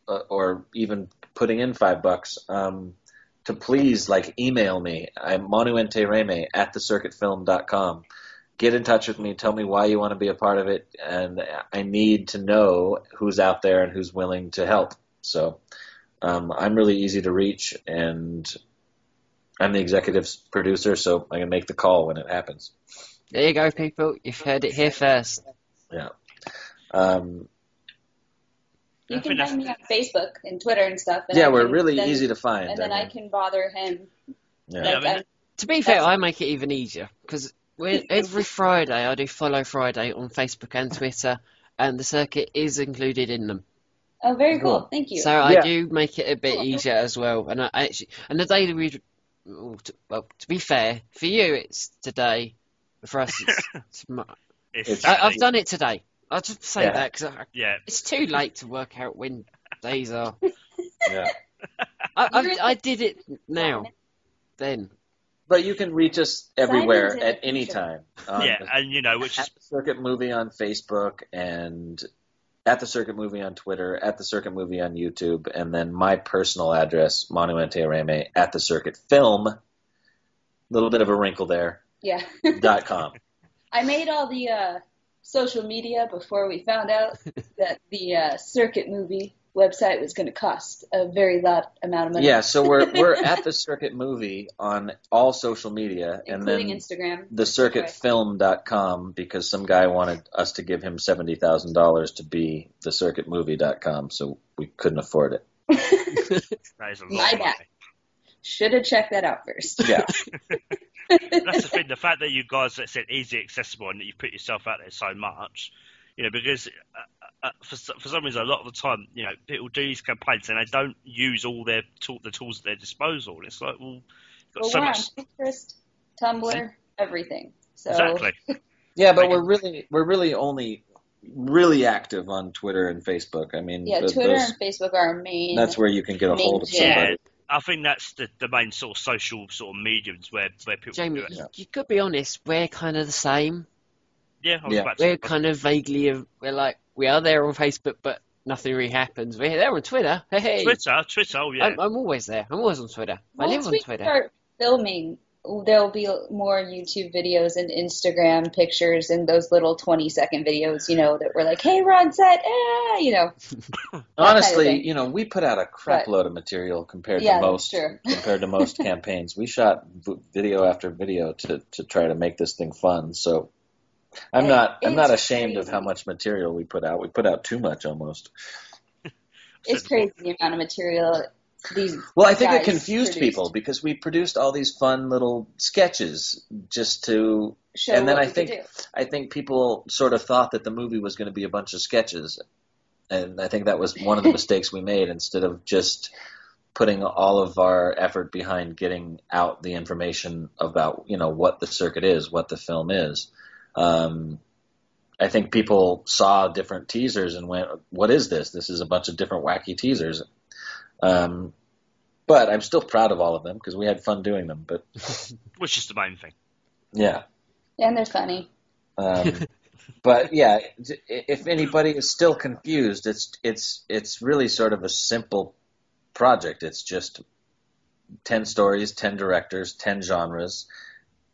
uh, or even putting in five bucks, um, to please like email me. I'm manuintiraymi at thecircuitfilm.com. Get in touch with me. Tell me why you want to be a part of it, and I need to know who's out there and who's willing to help. So um, I'm really easy to reach, and I'm the executive producer, so I can make the call when it happens. There you go, people. You've heard it here first. Yeah. Um, You can find me on Facebook and Twitter and stuff. And yeah, I we're can really send- easy to find. And then I I can bother him. yeah. Yeah, I Like, mean- To be fair, I make it even easier because every Friday I do Follow Friday on Facebook and Twitter, and the circuit is included in them. oh, very cool. Cool. Thank you. So I do make it a bit Cool. easier as well. And I I actually, and the day that we, well, to, well, to be fair, for you it's today, but for us it's. It's It's- I, I've done it today. I'll just say Yeah. that because Yeah, it's too late to work out when days are. yeah. I, I, I did it now, then. But you can reach us everywhere at any time. Yeah, the- and you know, which at is the Circuit Movie on Facebook and at the Circuit Movie on Twitter, at the Circuit Movie on YouTube, and then my personal address, Manu Intiraymi, at the Circuit Film. A Little bit of a wrinkle there. Yeah. dot com. I made all the uh, social media before we found out that the uh, circuit movie website was going to cost a very lot amount of money. Yeah, so we're we're at the Circuit Movie on all social media, including and including then Instagram. thecircuitfilm.com because some guy wanted us to give him seventy thousand dollars to be thecircuitmovie.com, so we couldn't afford it. that is a lot My bad. Should have checked that out first. Yeah, That's the thing. The fact that you guys that said easy accessible and that you put yourself out there so much, you know, because uh, uh, for for some reason a lot of the time, you know, people do these campaigns and they don't use all their tool, the tools at their disposal. It's like, well, you've got Well, so we're much. on Pinterest, Tumblr, everything. So Exactly. yeah, but we're really we're really only really active on Twitter and Facebook. I mean, Yeah, th- Twitter those- and Facebook are our main. that's where you can get a hold of jam. somebody. Yeah, I think that's the, the main sort of social sort of mediums where, where people Jamie, do it. you, you could be honest. We're kind of the same. Yeah, I was Yeah. about to We're kind of vaguely. Uh, we're like we are there on Facebook, but nothing really happens. We're there on Twitter. Hey, hey. Twitter, Twitter, oh yeah. I'm, I'm always there. I'm always on Twitter. I live on we Twitter. start filming, there'll be more YouTube videos and Instagram pictures and those little 20 second videos, you know, that were like, hey, we're on set, eh, you know. Honestly, thing. you know, we put out a crap But- load of material compared Yeah, to most compared to most campaigns. We shot video after video to to try to make this thing fun. So I'm It- not I'm not ashamed of how much material we put out. We put out too much almost. It's crazy the amount of material these Well, I think it confused produced. people because we produced all these fun little sketches just to show and then I think. I think people sort of thought that the movie was going to be a bunch of sketches, and I think that was one of the mistakes we made. Instead of just putting all of our effort behind getting out the information about you know what the circuit is, what the film is, um, I think people saw different teasers and went, "What is this? This is a bunch of different wacky teasers." Um, but I'm still proud of all of them because we had fun doing them. But Which is the main thing. yeah. And they're funny. Um, but yeah, if anybody is still confused, it's it's it's really sort of a simple project. It's just ten stories, ten directors, ten genres,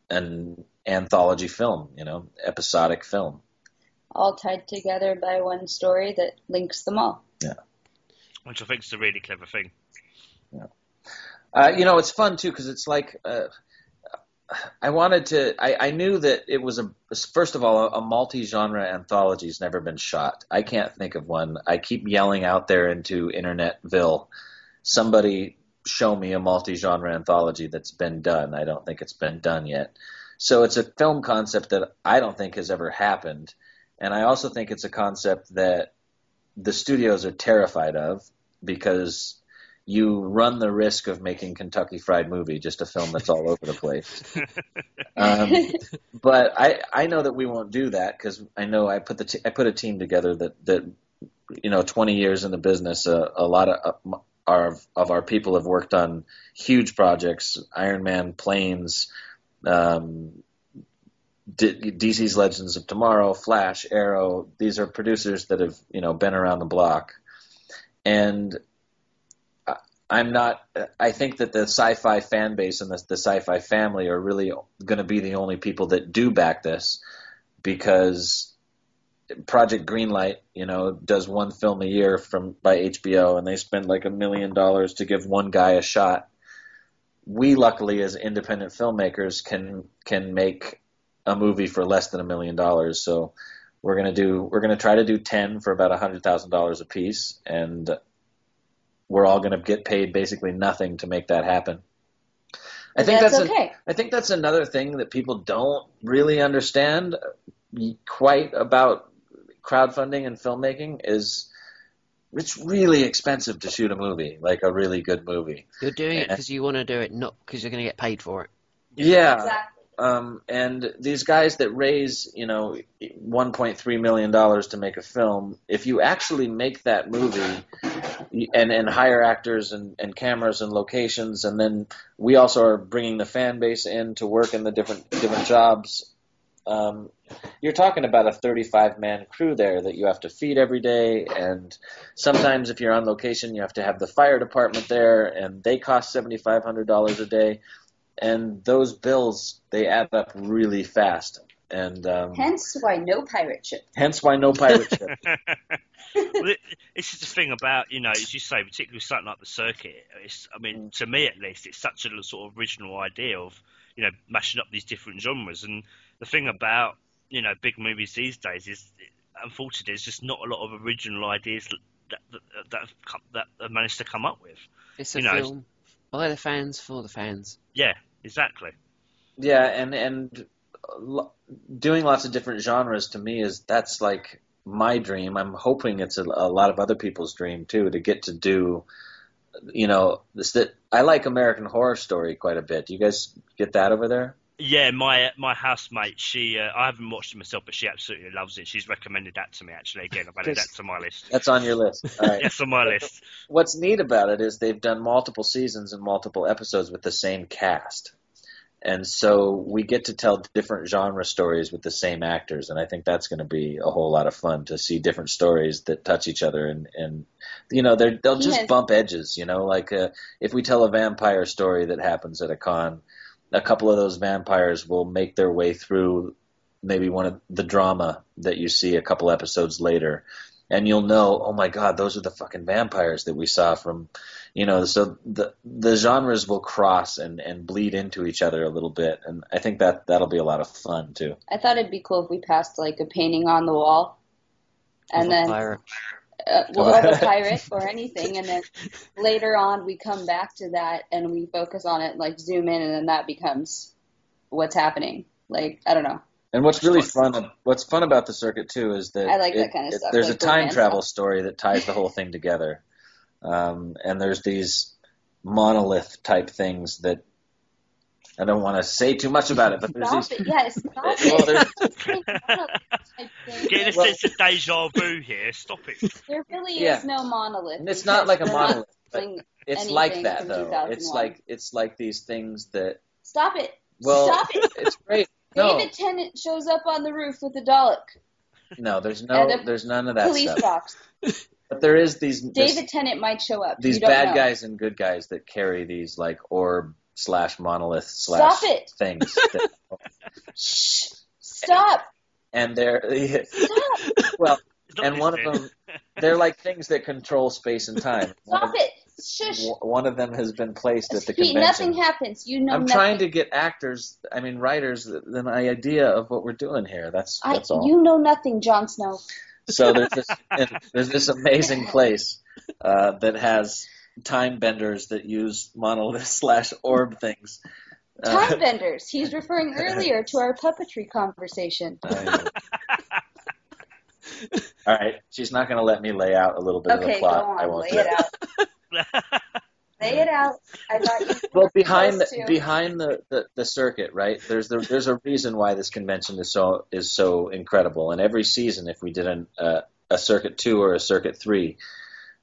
an anthology film. You know, episodic film. All tied together by one story that links them all. Which I think is a really clever thing. Uh, you know, it's fun too because it's like uh, I wanted to. I, I knew that it was a first of all a, a multi-genre anthology's never been shot. I can't think of one. I keep yelling out there into Internetville, somebody show me a multi-genre anthology that's been done. I don't think it's been done yet. So it's a film concept that I don't think has ever happened, and I also think it's a concept that the studios are terrified of because you run the risk of making Kentucky Fried Movie, just a film that's all over the place. Um, but I I know that we won't do that because I know I put the t- I put a team together that that you know 20 years in the business, uh, a lot of uh, our of our people have worked on huge projects, Iron Man, planes. Um, D- DC's Legends of Tomorrow, Flash, Arrow. These are producers that have you know been around the block, and I'm not. I think that the sci-fi fan base and the, the sci-fi family are really going to be the only people that do back this, because Project Greenlight, you know, does one film a year from by HBO, and they spend like a million dollars to give one guy a shot. We luckily, as independent filmmakers, can can make a movie for less than a million dollars. So we're gonna do we're gonna try to do ten for about a hundred thousand dollars a piece, and we're all gonna get paid basically nothing to make that happen. I think that's, that's, okay. I think that's another thing that people don't really understand quite about crowdfunding and filmmaking is it's really expensive to shoot a movie, like a really good movie. You're doing it because you want to do it, not because you're going to get paid for it. Yeah. Exactly. Um, and these guys that raise, you know, 1.3 million dollars to make a film, if you actually make that movie and and hire actors and, and cameras and locations, and then we also are bringing the fan base in to work in the different different jobs. Um, you're talking about a 35 man crew there that you have to feed every day, and sometimes if you're on location, you have to have the fire department there, and they cost $7,500 a day and those bills they add up really fast, and um, Hence why no pirate ship. hence why no pirate ship. well, it, it's just the thing about you know, as you say, particularly something like the circuit. It's, I mean, to me at least, it's such a sort of original idea of you know mashing up these different genres. And the thing about you know big movies these days is, unfortunately, there's just not a lot of original ideas that that that have, come, that have managed to come up with. It's a You know, film by the fans for the fans. Yeah, exactly. yeah, and and doing lots of different genres to me is that's like my dream. I'm hoping it's a, a lot of other people's dream too to get to do. You know, this that I like American Horror Story quite a bit. Do you guys get that over there? Yeah, my my housemate, she uh, I haven't watched it myself, but she absolutely loves it. She's recommended that to me actually. Again, I've added that to my list. That's on your list. All right. Yes, on my list. What's neat about it is they've done multiple seasons and multiple episodes with the same cast. And so we get to tell different genre stories with the same actors, and I think that's going to be a whole lot of fun to see different stories that touch each other, and and you know they're, they'll just Yes. bump edges, you know, like uh, if we tell a vampire story that happens at a con, a couple of those vampires will make their way through maybe one of the drama that you see a couple episodes later, and you'll know, oh my god, those are the fucking vampires that we saw from, you know. So the the genres will cross and and bleed into each other a little bit, and I think that that'll be a lot of fun too. I thought it'd be cool if we passed like a painting on the wall, and Of then pirate. Uh, well, of a pirate or anything, and then later on we come back to that and we focus on it, like zoom in, and then that becomes what's happening. Like I don't know. And what's really fun, what's fun about the circuit too, is that I like that kind of it- stuff, There's like a time romance travel stuff. story that ties the whole thing together, um, and there's these monolith type things that I don't want to say too much about it, but there's Stop these. it! Yes, stop Well, it. there's- Just saying monolith type thing. Getting a Well- sense of deja vu here. Stop it. There really Yeah. is no monolith. And It's not like a monolith, but It's like that though. It's like it's like these things that. Stop it! Well, Stop it! it's great. No, David Tennant shows up on the roof with a Dalek. no, there's no, there's none of that Police stuff. box. But there is these this- David Tennant might show up. these you don't bad know. guys and good guys that carry these like orb slash monolith slash Stop it! things. that- Shh! Stop! and they're Stop! well, It's not and one of them they're like things that control space and time. One Stop of, it! Shush! one of them has been placed at the Pete, convention. nothing happens. You know nothing. I'm nothing. trying to get actors, I mean writers, an idea of what we're doing here. That's I, that's all. you know nothing, Jon Snow. So there's this there's this amazing place uh, that has time benders that use monolith slash orb things. Uh, Time benders. He's referring earlier to our puppetry conversation. All right, she's not going to let me lay out a little bit of the Okay, go plot. I on. won't Lay it out. Lay it out. I thought you Well, behind the to. behind the, the, the circuit, right? There's the, there's a reason why this convention is so is so incredible. And every season, if we did an, uh, a circuit two or a circuit three,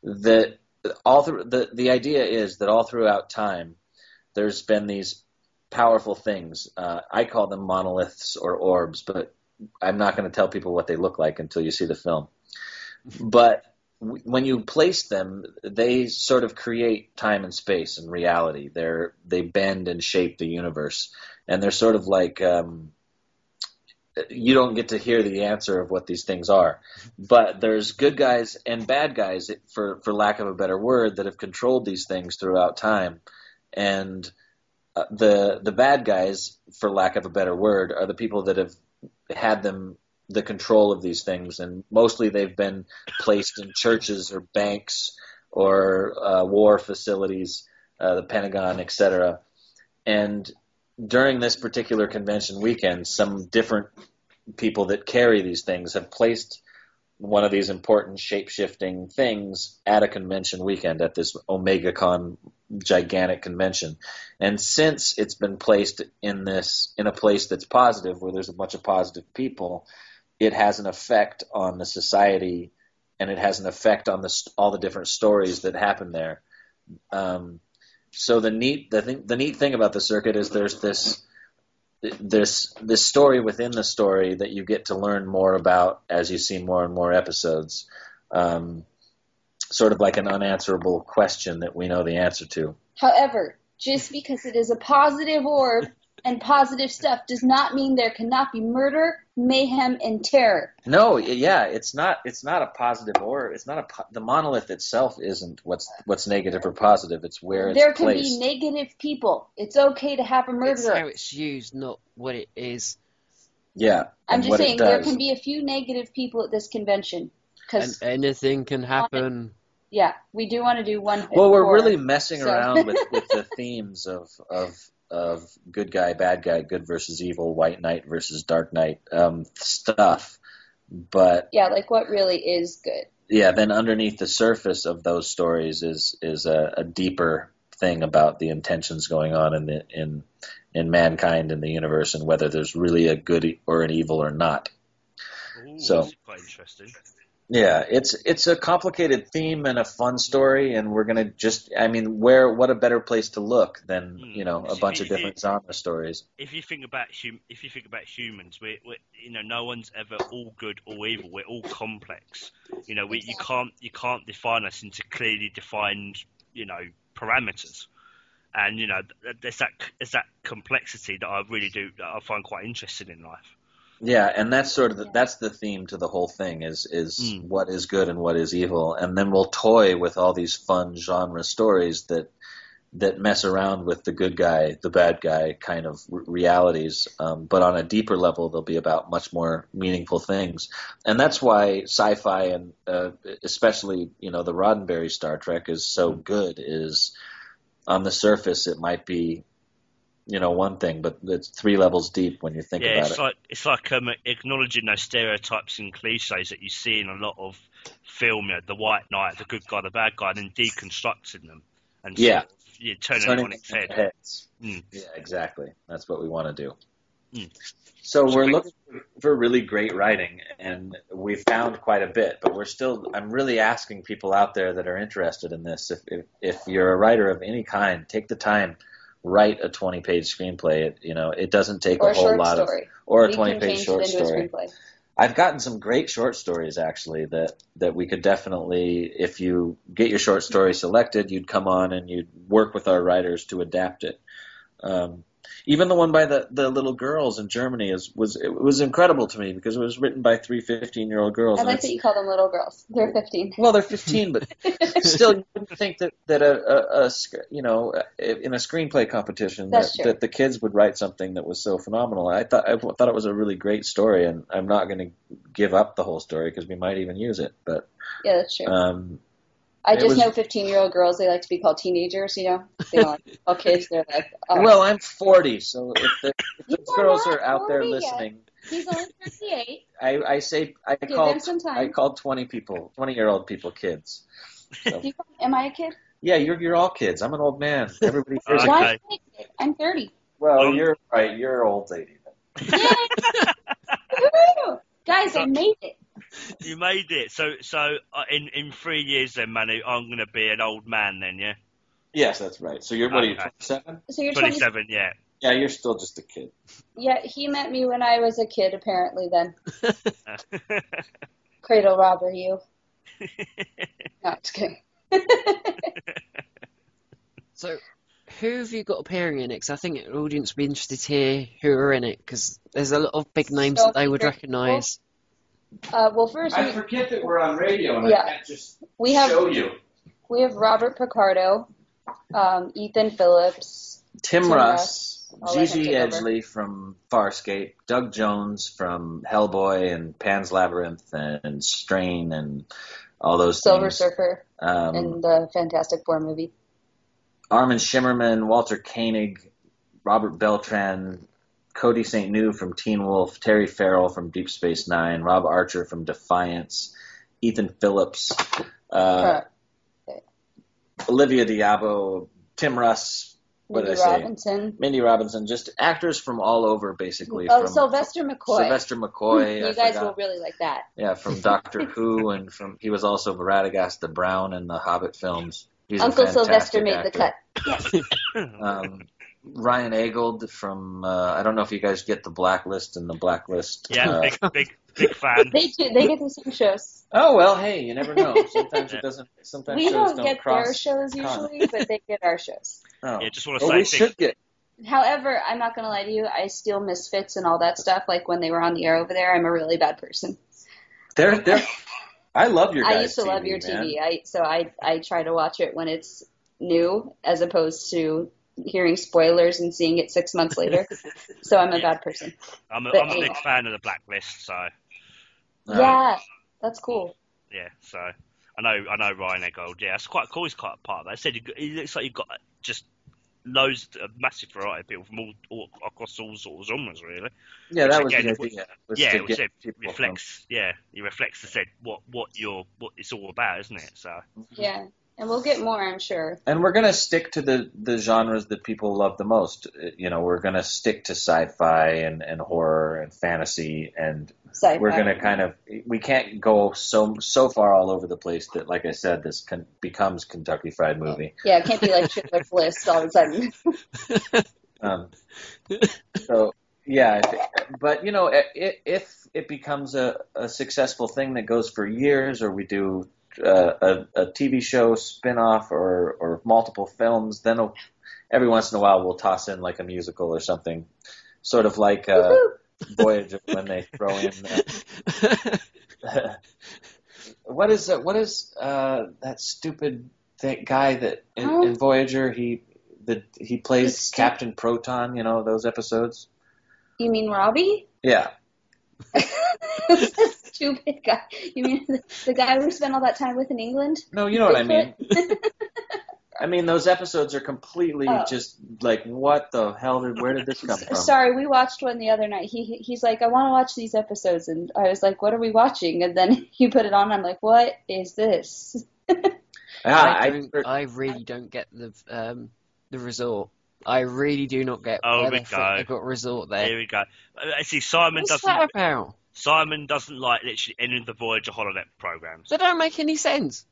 that all through the the idea is that all throughout time, there's been these powerful things. Uh, I call them monoliths or orbs, but I'm not going to tell people what they look like until you see the film. But when you place them, they sort of create time and space and reality. They're they bend and shape the universe, and they're sort of like um, you don't get to hear the answer of what these things are. But there's good guys and bad guys, for for lack of a better word, that have controlled these things throughout time, and uh, the the bad guys, for lack of a better word, are the people that have had them the control of these things, and mostly they've been placed in churches or banks or uh, war facilities, uh, the Pentagon, etc. And during this particular convention weekend, some different people that carry these things have placed one of these important shape shifting things at a convention weekend at this OmegaCon gigantic convention. And since it's been placed in this in a place that's positive where there's a bunch of positive people, it has an effect on the society and it has an effect on the all the different stories that happen there. Um, so the neat the thing, the neat thing about the circuit is there's this this this story within the story that you get to learn more about as you see more and more episodes. Um, sort of like an unanswerable question that we know the answer to. However, just because it is a positive orb and positive stuff does not mean there cannot be murder, mayhem, and terror. No, yeah, it's not. It's not a positive or it's not a. The monolith itself isn't what's what's negative or positive. It's where it's there can placed. be negative people. It's okay to have a murderer. It's how it's used, not what it is. yeah, I'm just saying there can be a few negative people at this convention. Because, anything can happen. yeah, we do want to do one. Well, we're for- really messing so- around with, with the themes of of of good guy, bad guy, good versus evil, white knight versus dark knight um, stuff. But Yeah, like what really is good. yeah, then underneath the surface of those stories is is a, a deeper thing about the intentions going on in the in in mankind in the universe and whether there's really a good or an evil or not. Ooh, So- quite interesting. Yeah, it's it's a complicated theme and a fun story, and we're gonna just I mean, where what a better place to look than Hmm. you know a bunch of if you- different genre stories. If you think about hum- if you think about humans, we we you know no one's ever all good or evil. We're all complex. You know, we you can't you can't define us into clearly defined you know parameters. And you know, there's that there's that complexity that I really do that I find quite interesting in life. Yeah, and that's sort of the, that's the theme to the whole thing is is Mm. what is good and what is evil, and then we'll toy with all these fun genre stories that that mess around with the good guy, the bad guy kind of r- realities, um, but on a deeper level, they'll be about much more meaningful things, and that's why sci-fi and uh, especially you know the Roddenberry Star Trek is so good. Is on the surface it might be you know one thing, but it's three levels deep when you think yeah, about it's it. like it's like um, acknowledging those stereotypes and cliches that you see in a lot of film, you know, the white knight, the good guy, the bad guy, and then deconstructing them and Yeah. sort of, yeah, turning turning it on its head. heads. Mm. Yeah, exactly. That's what we want to do. Mm. So we're looking for really great writing, and we've found quite a bit. But we're still. I'm really asking people out there that are interested in this. If if, if you're a writer of any kind, take the time, write a 20 page screenplay. It you know it doesn't take or a whole lot of story. or a we 20 can page short story. I've gotten some great short stories actually that that we could definitely, if you get your short story selected, you'd come on and you'd work with our writers to adapt it. Um, even the one by the, the little girls in Germany is was it was incredible to me because it was written by three 15 year old girls. I like that you call them little girls. They're 15. well, they're 15, but still, you wouldn't think that that a, a, a you know in a screenplay competition that, that the kids would write something that was so phenomenal. I thought I thought it was a really great story, and I'm not going to give up the whole story because we might even use it. But Yeah, that's true. um, I it just was- know 15 year old girls, they like to be called teenagers, you know? They don't like to call kids. They're like, oh, well, I'm 40, so if the, if You the girls are out there yet. listening, he's only 38. I, I say I Give call them some time. I call 20 people, 20 year old people, kids. So, you call, am I a kid? yeah, you're you're all kids. I'm an old man. Everybody here's Okay. Why am I a kid? I'm 30. Well, Um, you're right. You're old lady. Yay! Guys, I made it. You made it. So so uh, in in three years then, Manu, I'm going to be an old man then, yeah. Yes, that's right. So you're what are you, Okay. 27? So you're 20. 27, yeah. Yeah, you're still just a kid. Yeah, he met me when I was a kid, apparently, then. Cradle robber, you. No, just kidding. So, who have you got appearing in it? 'Cause I think the audience would be interested to hear who are in it, because there's a lot of big names So that they would many recognise. Uh, well, first, we, forget that we're on radio and Yeah. I can't just we have you. we have Robert Picardo, um, Ethan Phillips, Tim, Tim Russ, I'll let him Gigi take. Edgley from Farscape, Doug Jones from Hellboy and Pan's Labyrinth and Strain and all those Silver things. Surfer, Um, in the Fantastic Four movie. Armin Shimerman, Walter Koenig, Robert Beltran, Cody Saintgnue from Teen Wolf, Terry Farrell from Deep Space Nine, Rob Archer from Defiance, Ethan Phillips, uh, Olivia d'Abo, Tim Russ, what Mindy did I say? Robinson. Mindy Robinson, just actors from all over, basically. Oh, from Sylvester McCoy. Sylvester McCoy. you I guys forgot. will really like that. Yeah, from Doctor Who, and from he was also Radagast the Brown in the Hobbit films. He's Uncle Sylvester fantastic made actor. the cut. Yes. Um, Ryan Eggold from uh, I don't know if you guys get the Blacklist and the Blacklist. Yeah, uh, big big big fan. They do, they get the same shows. oh well, hey, you never know. Sometimes it doesn't. Sometimes We shows don't get cross. their shows usually, but they get our shows. Oh. Yeah, just want to Well, say we big- should get. However, I'm not gonna lie to you. I steal misfits and all that stuff. Like when they were on the air over there, I'm a really bad person. They're they're. I love your. I used to love your man. TV. I so I I try to watch it when it's new, as opposed to hearing spoilers and seeing it six months later. so I'm a bad person. I'm a, But I'm a big anyway. fan of the Blacklist, so All right. Yeah, that's cool. yeah. So I know I know Ryan Eggold. Yeah, it's quite cool. He's quite a part of that. I said he, he looks like you've got just loads, a massive variety of people from all, all across all sorts of genres, really. Yeah, that Which was again, the idea. Was yeah, to it was, get it people reflects. Yeah, it reflects the said what what you're what it's all about, isn't it? So Yeah. And we'll get more, I'm sure. and we're gonna stick to the the genres that people love the most. You know, we're gonna stick to sci-fi and and horror and fantasy, and Sci-fi. we're gonna kind of we can't go so so far all over the place that, like I said, this con- becomes Kentucky Fried Movie. Yeah, it can't be like Schindler's List all of a sudden. Um, so yeah, but you know, if it becomes a, a successful thing that goes for years, or we do uh, a, a TV show spin-off or or multiple films, then every once in a while we'll toss in like a musical or something, sort of like uh, Voyager when they throw in. Uh, what is uh, what is uh, that stupid th- guy that in, Huh? in Voyager he the he plays Captain Proton? You know those episodes. You mean Robbie? Yeah, Stupid guy. You mean the, the guy we spent all that time with in England? no, you know what I mean. I mean those episodes are completely Oh. just like what the hell did where did this come from? Sorry, we watched one the other night. He he- he's like, I want to watch these episodes, and I was like, What are we watching? And then you put it on. I'm like, What is this? I I, don't. I really don't get the um the resort. I really do not get Oh, where we the go. they got resort there. Here there. we go. Uh, see, Simon What's doesn't. that about? Simon doesn't like literally any of the Voyager holonet programs. They don't make any sense.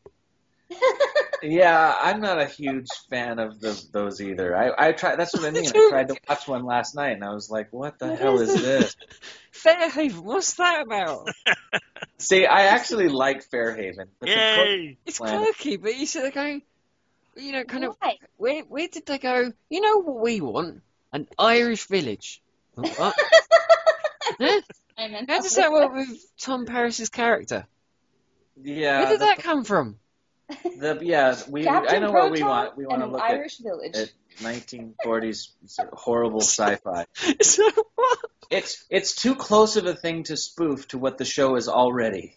yeah, I'm not a huge fan of the, those either. I I tried. That's what I mean. I tried to watch one last night, and I was like, what the What hell is is this? Fairhaven, what's that about? See, I actually like Fairhaven. but Yay! It's quirky, but you sort of going, you know, kind of, Why? where where did they go? You know what we want? An Irish village. What? Huh? Simon. How does that work with Tom Paris's character? yeah, Where did the- that come from? The yeah, we Captain I know what we Proton want. We want and to an look Irish village. at, at 1940s horrible sci-fi. so what? It's it's too close of a thing to spoof to what the show is already.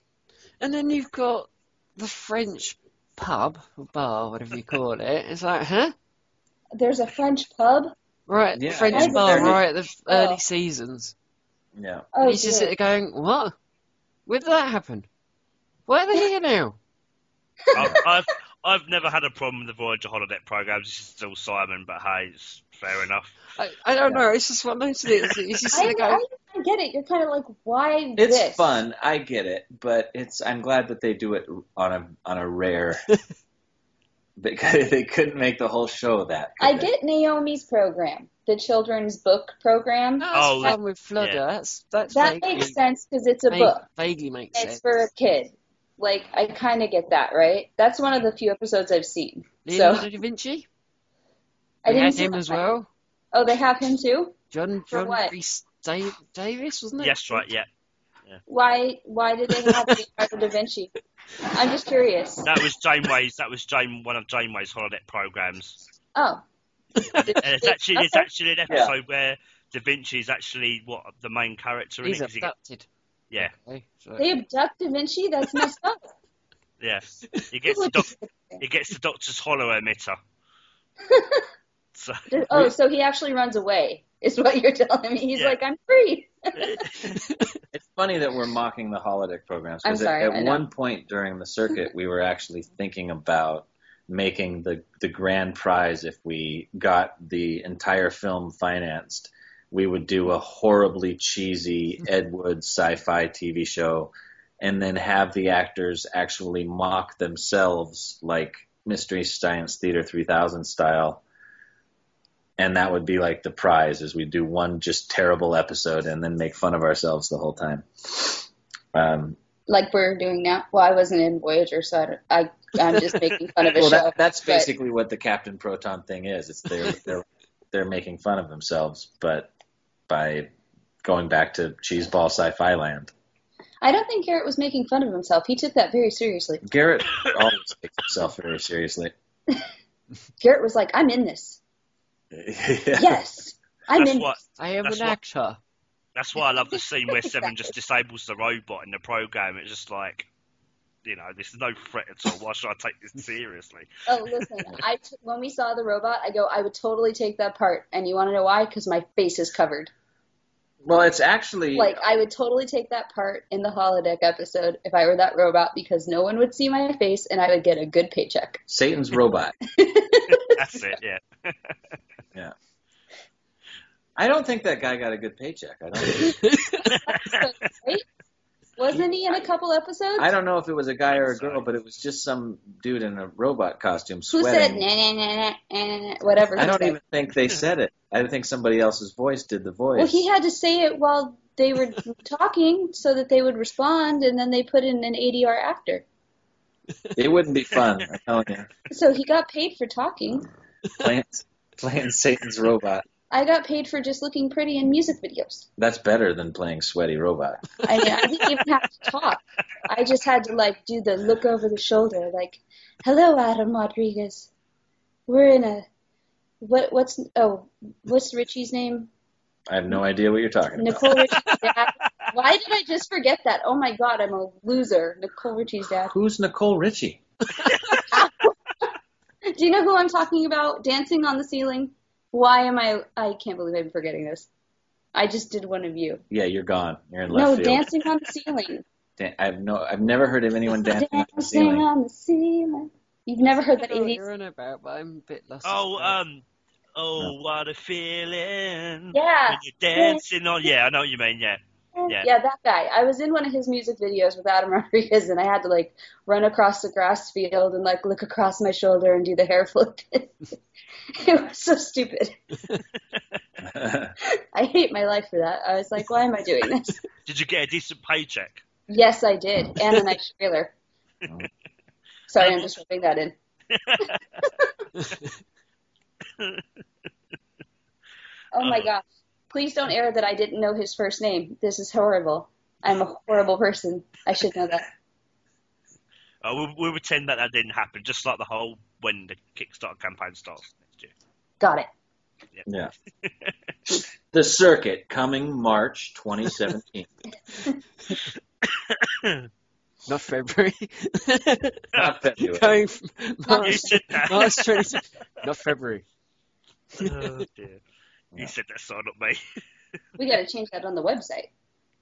And then you've got the French pub or bar, whatever you call it. It's like, huh? There's a French pub. Right, Yeah, the French and bar, they're- right, the early Oh. seasons. Yeah. Oh, And he's just dear. sitting there going, what? Where did that happen? Why are they here now? I've, I've I've never had a problem with the Voyager holonet programs. This is still Simon, but hey, it's fair enough. I, I don't know, it's just one of those things. He's just I, sitting there I, I get it. You're kind of like, why It's this? fun. I get it, but it's I'm glad that they do it on a on a rare. because they couldn't make the whole show that. I they? get Naomi's program, the children's book program. that's Oh, oh fun with Flotter. yeah. That's, that's That vaguely, makes sense because it's a vague- book. vaguely makes It's sense. It's for a kid. Like I kind of get that, right? That's one of the few episodes I've seen. Leonardo So da Vinci? I We didn't had see him as well. Oh, they have him too. John John what? Rhys Davies, wasn't it? Yes, right, yeah. Why? Why did they have Leonardo da Vinci? I'm just curious. That was Janeway's. That was Jane, one of Janeway's holonet programs. Oh, And it's actually it's actually an episode where Da Vinci is actually what the main character in He's it. 'cause he get- abducted. yeah, Okay, so- they abduct Da Vinci. That's messed up. yeah. He gets the doc, he gets the Doctor's holo emitter. So Oh, so he actually runs away. Is what you're telling me? He's Yeah. like, I'm free. It's funny that we're mocking the holodeck programs because at, at one point during the circuit, we were actually thinking about making the the grand prize if we got the entire film financed. We would do a horribly cheesy mm-hmm. Ed Wood sci-fi TV show, and then have the actors actually mock themselves like Mystery Science Theater 3000 style. And that would be like the prize, is we do one just terrible episode and then make fun of ourselves the whole time. Um, Like we're doing now. Well, I wasn't in Voyager, so I, I I'm just making fun of a well, show. that, that's but- basically what the Captain Proton thing is. It's they're they're they're making fun of themselves, but by going back to cheeseball sci-fi land. I don't think Garrett was making fun of himself. He took that very seriously. Garrett always takes himself very seriously. Garrett was like, I'm in this. yeah. Yes, I'm that's in what. I am an what- actor. that's why I love the scene where Seven just disables the robot in the program. It's just like. You know, this is no threat at all. Why should I take this seriously? Oh, listen, I t- when we saw the robot, I go, I would totally take that part. And you want to know why? Because my face is covered. Well, it's actually Like I would totally take that part in the holodeck episode if I were that robot because no one would see my face and I would get a good paycheck. Satan's robot. That's it. Yeah. I don't think that guy got a good paycheck. I don't. right? Wasn't he in a couple episodes? I don't know if it was a guy or a girl, but it was just some dude in a robot costume Who said sweating. nah, nah, nah, nah, nah, nah, whatever? I don't said. even think they said it. I think somebody else's voice did the voice. Well, he had to say it while they were talking so that they would respond, and then they put in an ADR actor. It wouldn't be fun. I'm telling you. So he got paid for talking. Playing, playing Satan's robot. I got paid for just looking pretty in music videos. That's better than playing sweaty robot. I mean, I didn't even have to talk. I just had to like do the look over the shoulder, like, "Hello, Adam Rodriguez. We're in a what? What's oh, what's Richie's name? I have no idea what you're talking about. Nicole Richie's dad. Why did I just forget that? Oh my God, I'm a loser. Nicole Richie's dad. Who's Nicole Richie? Do you know who I'm talking about? Dancing on the ceiling. Why am I? I can't believe I'm forgetting this. I just did one of you. Yeah, you're gone. You're in left No, field. dancing on the ceiling. Dan- I've no. I've never heard of anyone dancing on the ceiling. on the ceiling. You've never heard that I know what 80s? you're on about, but I'm a bit lost. Oh, as um, oh, what a feeling. Yeah. When you're dancing on. Yeah, I know what you mean. Yeah. Yeah. Yeah, that guy. I was in one of his music videos with Adam Rodriguez, and I had to like run across the grass field and like look across my shoulder and do the hair flip. it was so stupid. I hate my life for that. I was like, why am I doing this? Did you get a decent paycheck? Yes, I did, and a nice trailer. Sorry, I'm just rubbing that in. Oh my uh, gosh. Please don't air that I didn't know his first name. This is horrible. I'm a horrible person. I should know that. Uh, we'll, we'll pretend that that didn't happen, just like the whole when the Kickstarter campaign starts next year. Got it. yeah. The circuit coming March 2017. Not February. Not February. Going March, said. March 20. Not February. oh, dear. You said that, so not me. We got to change that on the website.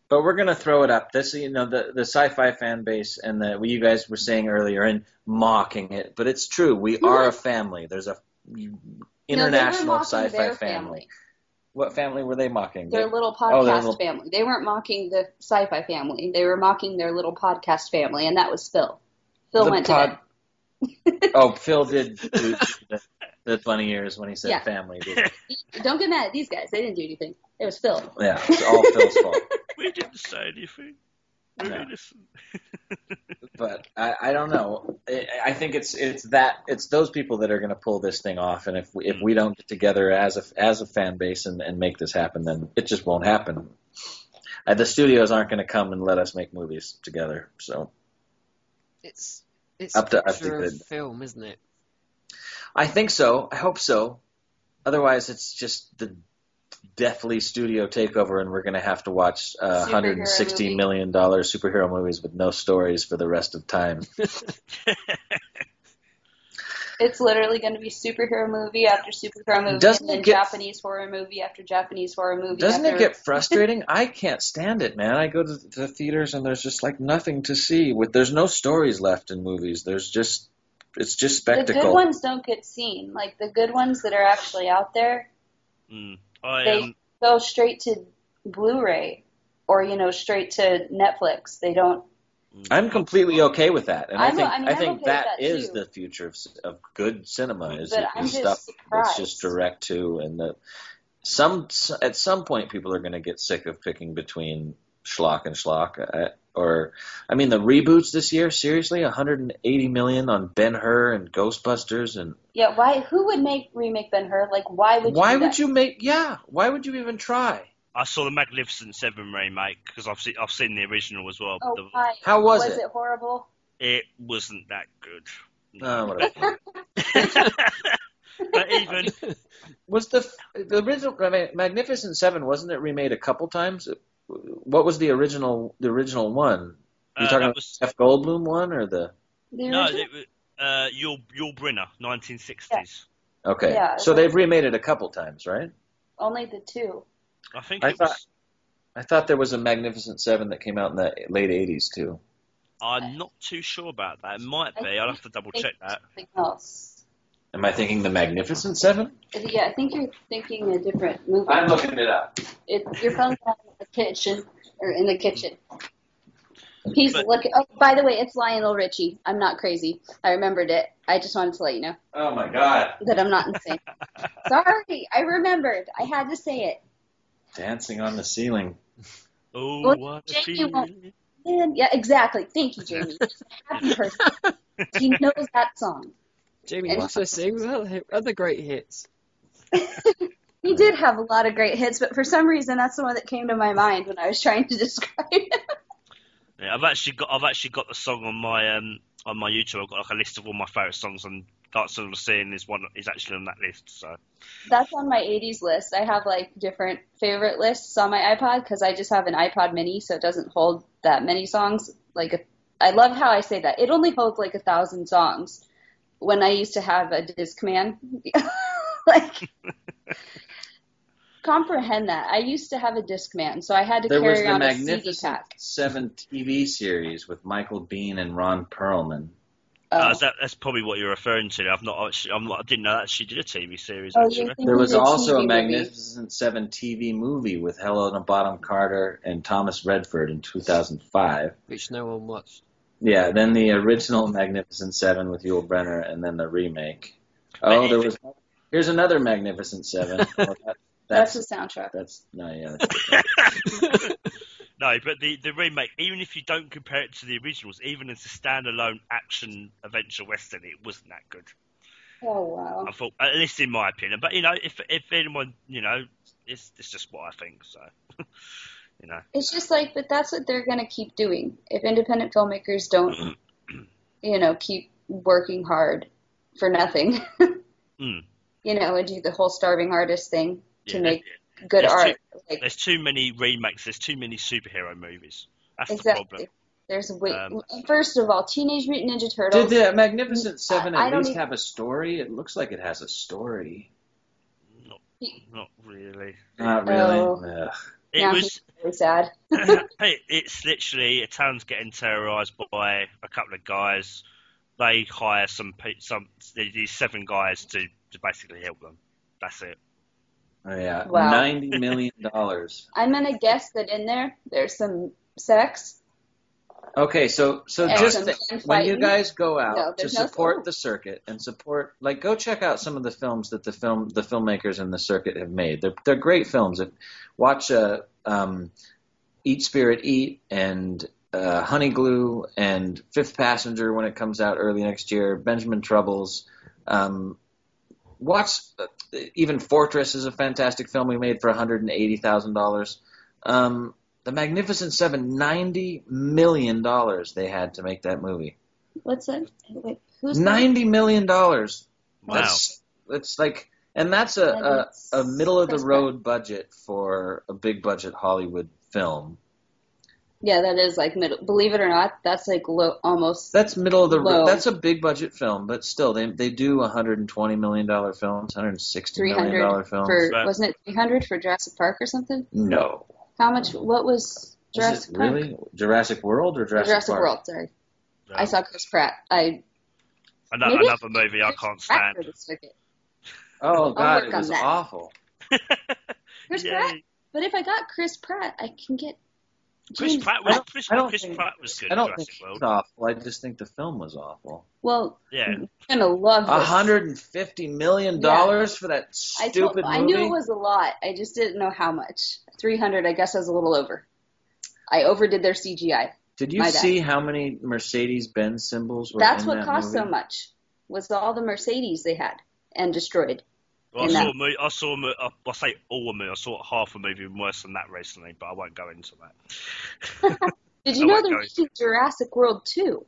But we're gonna throw it up. This, you know, the the sci-fi fan base and the what you guys were saying earlier and mocking it, but it's true. We are a family. There's a international no, they were mocking sci-fi their family. What family were they mocking? Their little Oh, their podcast little- family. They weren't mocking the sci-fi family. They were mocking their little podcast family, and that was Phil. Phil The went pod- to bed. Oh, Phil did do the, the funny ears when he said Yeah. family. Did Don't get mad at these guys. They didn't do anything. It was Phil. Yeah, it's all Phil's fault. we didn't say anything. We're No. innocent. But I, I don't know. I, I think it's it's that it's those people that are going to pull this thing off. And if we, if we don't get together as a as a fan base and, and make this happen, then it just won't happen. Uh, the studios aren't going to come and let us make movies together. So It's it's Up to a us to picture of good. film, isn't it? I think so. I hope so. Otherwise, it's just the deathly studio takeover, and we're going to have to watch uh, Superhero 160 movie. million dollar superhero movies with no stories for the rest of time. It's literally going to be superhero movie after superhero movie, Doesn't and then get- Japanese horror movie after Japanese horror movie. Doesn't after... it get frustrating? I can't stand it, man. I go to the theaters and there's just like nothing to see. With there's no stories left in movies. There's just it's just spectacle. The good ones don't get seen. Like the good ones that are actually out there Mm. I They- um, go straight to Blu-ray or you know straight to Netflix. They don't. I'm completely okay with that, and I I'm- think I mean, I think okay that that, is the future of, of good cinema is, is I'm just stuff that's just direct to, and the some at some point people are going to get sick of picking between schlock and schlock. Uh, or, I mean, the reboots this year, seriously, 180 million on Ben Hur and Ghostbusters, and Yeah, why? Who would make remake Ben Hur? Like, why would? why you do would that? you make? Yeah, why would you even try? I saw the Magnificent Seven remake because I've seen I've seen the original as well. Oh, The- why? How was, Was it? Was it horrible? it wasn't that good. Oh, whatever. but even was the the original I mean, Magnificent Seven wasn't it remade a couple times? What was the original the original one? You uh, talking about was Jeff Goldblum one or the? The no, it was uh, Yul Yul Brynner, 1960s. Okay, Yeah, so they've remade it a couple times, right? Only the two. I think I it thought- was. I thought there was a Magnificent Seven that came out in the late '80s too. I'm not too sure about that. It might be. I'll have to double check that. Something else. Am I thinking the Magnificent Seven? Yeah, I think you're thinking a different movie. I'm looking it up. It, your phone's not in the kitchen or in the kitchen. Mm-hmm. He's But- looking. Oh, by the way, it's Lionel Richie. I'm not crazy. I remembered it. I just wanted to let you know Oh my God! that I'm not insane. Sorry, I remembered. I had to say it. Dancing on the ceiling. Oh, Well, what Jamie won't- feeling. Yeah, exactly. Thank you, Jamie. He's a happy person. He knows that song. Jamie And- also sings other, other great hits. He did have a lot of great hits, but for some reason, that's the one that came to my mind when I was trying to describe it. Yeah, I've actually got I've actually got the song on my um on my YouTube. I've got like a list of all my favourite songs, and Dark Side of the Scene is one is actually on that list. So That's on my 80s list. I have like different favorite lists on my iPod because I just have an iPod mini, so it doesn't hold that many songs. Like, a, I love how I say that. It only holds like a thousand songs. When I used to have a Discman, like, comprehend that. I used to have a Discman, so I had to There was carry the on a CD Magnificent pack. Seven TV series with Michael Biehn and Ron Perlman. Oh. uh, that, that's probably what you're referring to. I've not actually I'm not I didn't know that she did a TV series Oh, actually. you're thinking There was the also TV a movie. Magnificent Seven TV movie with Helena Bonham Carter and Thomas Redford in 2005. which no one watched. Yeah, then the original Magnificent Seven with Yul Brynner, and then the remake. Oh, there was. Here's another Magnificent Seven. Oh, that, That's that's the soundtrack. that's no, yeah. That's no, but the the remake, even if you don't compare it to the originals, even as a standalone action adventure western, it wasn't that good. Oh wow. I thought, at least in my opinion. But you know, if if anyone, you know, it's it's just what I think. So, you know, It's just like, but that's what they're gonna keep doing. If independent filmmakers don't, you know, keep working hard for nothing, Mm. You know, and do the whole starving artist thing to Yeah, make good There's art. Like, there's too many remakes. There's too many superhero movies. That's the problem. There's way. Um, First of all, Teenage Mutant Ninja Turtles. Did the Magnificent Seven I- I at don't least even- have a story? It looks like it has a story. Not not really. Not really. Oh. It Yeah, was. really sad. hey, it's literally a town's getting terrorized by a couple of guys. They hire some pe- some these seven guys to, to basically help them. That's it. Oh, yeah, Wow. ninety million dollars. I'm gonna guess that in there there's some sex. Okay, so so And just some th- fun when you guys go out No, to there's no support sex. the circuit and support, like, go check out some of the films that the film the filmmakers in the circuit have made. They're they're great films. If, watch uh, um, Eat Spirit Eat and uh, Honey Glue and Fifth Passenger when it comes out early next year. Benjamin Troubles. Um, watch uh, even Fortress is a fantastic film we made for one hundred and eighty thousand dollars. Um, the Magnificent Seven, ninety million dollars they had to make that movie. What's that? Wait, who's that? Ninety million dollars. Wow. That's that's like, and that's a, And a a middle of the road budget for a big budget Hollywood film. Yeah, that is like middle. Believe it or not, that's like low, almost. That's middle of the Low. road. That's a big budget film, but still, they they do 120 million dollar films, 160 million 300 dollar films. for Right. wasn't it 300 for Jurassic Park or something? no, How much? What was Was Jurassic it Park? really Jurassic World or Jurassic, Park? Jurassic Park? World. Sorry, I saw Chris Pratt. I Ano- maybe another movie I can't Pratt stand. for the circuit. Oh God, it was that. awful. Chris Yay. Pratt. But if I got Chris Pratt, I can get. Chris Pratt I was don't- Chris, Chris think- Pratt was good. I don't Jurassic think it's awful. I just think the film was awful. Well, Yeah, I'm gonna love A this. hundred and fifty million dollars for that I stupid told, I knew it was a lot. I just didn't know how much. 300, I guess, I was a little over. I overdid their CGI. Did you see how many Mercedes Benz symbols were That's in what that cost movie? so much. Was all the Mercedes they had and destroyed. Well, I saw that- a movie. I saw a mo- uh, I say all a movie. I saw half a movie worse than that recently, but I won't go into that. Did you know won't they're making Jurassic World 2?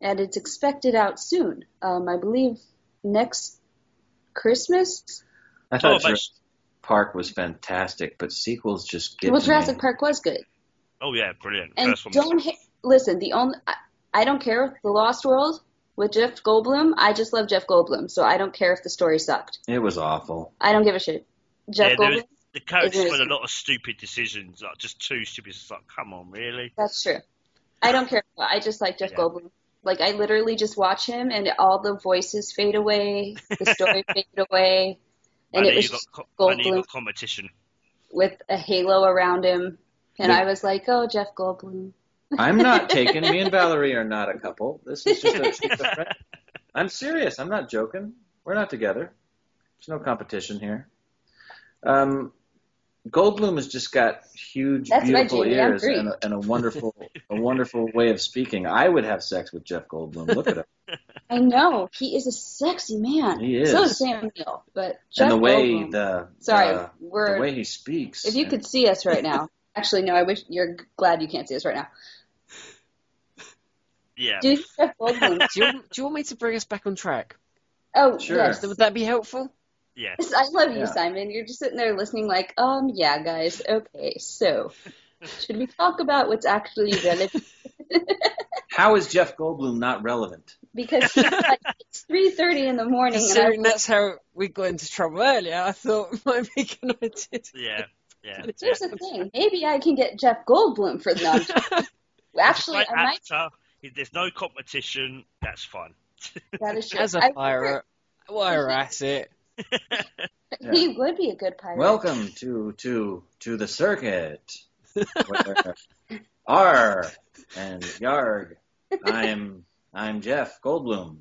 And it's expected out soon. Um, I believe next Christmas? I thought Oh, but- Jurassic Park was fantastic, but sequels just get well, Jurassic me. Park was good. Oh yeah, brilliant. And First one. don't ha- listen. The only I, I don't care if the Lost World with Jeff Goldblum. I just love Jeff Goldblum, so I don't care if the story sucked. It was awful. I don't give a shit. Jeff yeah, there was, Goldblum. the characters It is. made a lot of stupid decisions, like just too stupid. It's like, come on, really? That's true. I don't care. I just like Jeff Yeah. Goldblum. Like I literally just watch him, and all the voices fade away, the story faded away, and I it was got, just co- I know you Goldblum competition. with a halo around him, and I was like, "Oh, Jeff Goldblum." I'm not taken. Me and Valerie are not a couple. This is just a, just a friend. I'm serious. I'm not joking. We're not together. There's no competition here. Um, Goldblum has just got huge, That's beautiful Jamie, ears and a, and a wonderful, a wonderful way of speaking. I would have sex with Jeff Goldblum. Look at him. I know he is a sexy man. He is. So is Sam Neill, but Jeff and the way Goldblum. the Sorry, the, we're. the way he speaks. if you could see us right now, actually, no. I wish you're glad you can't see us right now. Yeah. Do you Jeff Goldblum? Do you, do you want me to bring us back on track? Oh, Sure. yes. Would that be helpful? Yes. I love you, Yeah. Simon. You're just sitting there listening, like, um, yeah, guys. Okay, so should we talk about what's actually relevant? How is Jeff Goldblum not relevant? Because like, it's three thirty in the morning, and Considering I'm that's how we got into trouble earlier, I thought it might be a good idea. to- Yeah. Yeah. here's the thing: maybe I can get Jeff Goldblum for them. Actually, I might. actor. There's no competition. That's fine. That is true. As I a wonder- pirate, why harass it? He would be a good pirate. Welcome to to to the circuit. R and Yarg. I'm I'm Jeff Goldblum.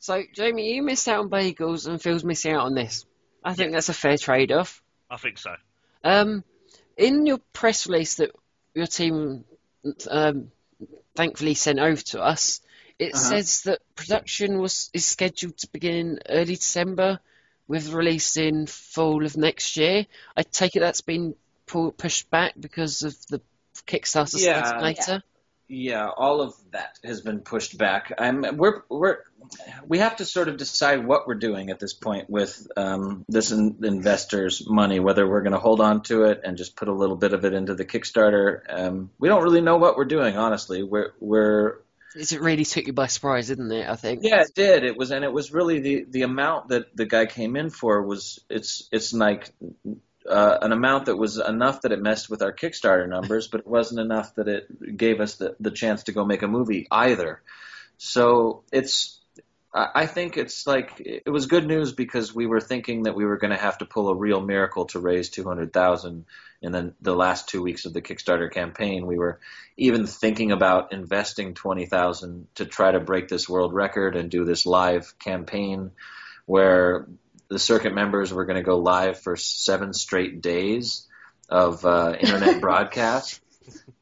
So, Jamie, you missed out on bagels, and Phil's missing out on this. I think that's a fair trade-off. I think so. Um, in your press release that your team um, thankfully sent over to us, it Uh-huh. says that production was is scheduled to begin early December, with release in fall of next year. I take it that's been pushed back because of the Kickstarter Yeah. starting later. Yeah, all of that has been pushed back. I'm we're we're we have to sort of decide what we're doing at this point with um, this in, investors' money. Whether we're going to hold on to it and just put a little bit of it into the Kickstarter. Um, we don't really know what we're doing, honestly. We're we're It really took you by surprise, didn't it? I think. Yeah, it did. It was, and it was really the the amount that the guy came in for was it's it's like uh, an amount that was enough that it messed with our Kickstarter numbers, but it wasn't enough that it gave us the the chance to go make a movie either. So it's. I think it's like it was good news because we were thinking that we were going to have to pull a real miracle to raise two hundred thousand in the, the last two weeks of the Kickstarter campaign. We were even thinking about investing 20,000 to try to break this world record and do this live campaign where the circuit members were going to go live for seven straight days of uh, internet broadcast.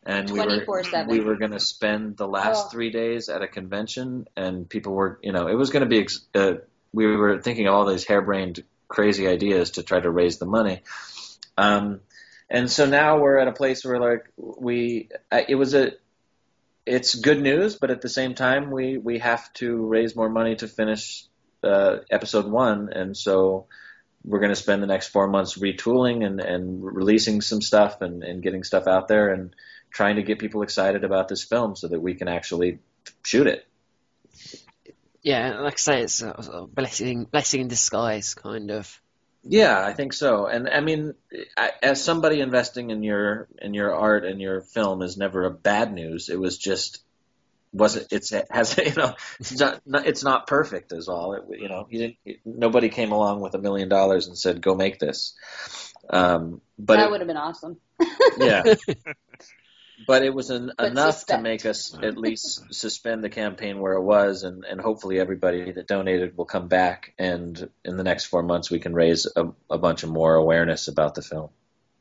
And we were we were going to spend the last Oh. three days at a convention, and people were, you know, it was going to be. ex- Uh, we were thinking of all these harebrained, crazy ideas to try to raise the money. Um, and so now we're at a place where like we it was a it's good news but at the same time we we have to raise more money to finish uh, episode one and so we're going to spend the next four months retooling and and releasing some stuff and and getting stuff out there and trying to get people excited about this film so that we can actually shoot it Yeah, like I say, it's a, blessing, blessing in disguise, kind of. Yeah, I think so. And I mean, I, as somebody investing in your in your art and your film is never a bad news. It was just was it it's it has you know it's not, not it's not perfect is all. It, you know, you didn't nobody came along with a million dollars and said go make this. Um, but that it- would have been awesome. yeah. But it was an, But enough to make us at least suspend the campaign where it was, and, and hopefully everybody that donated will come back, and in the next four months we can raise a, a bunch of more awareness about the film.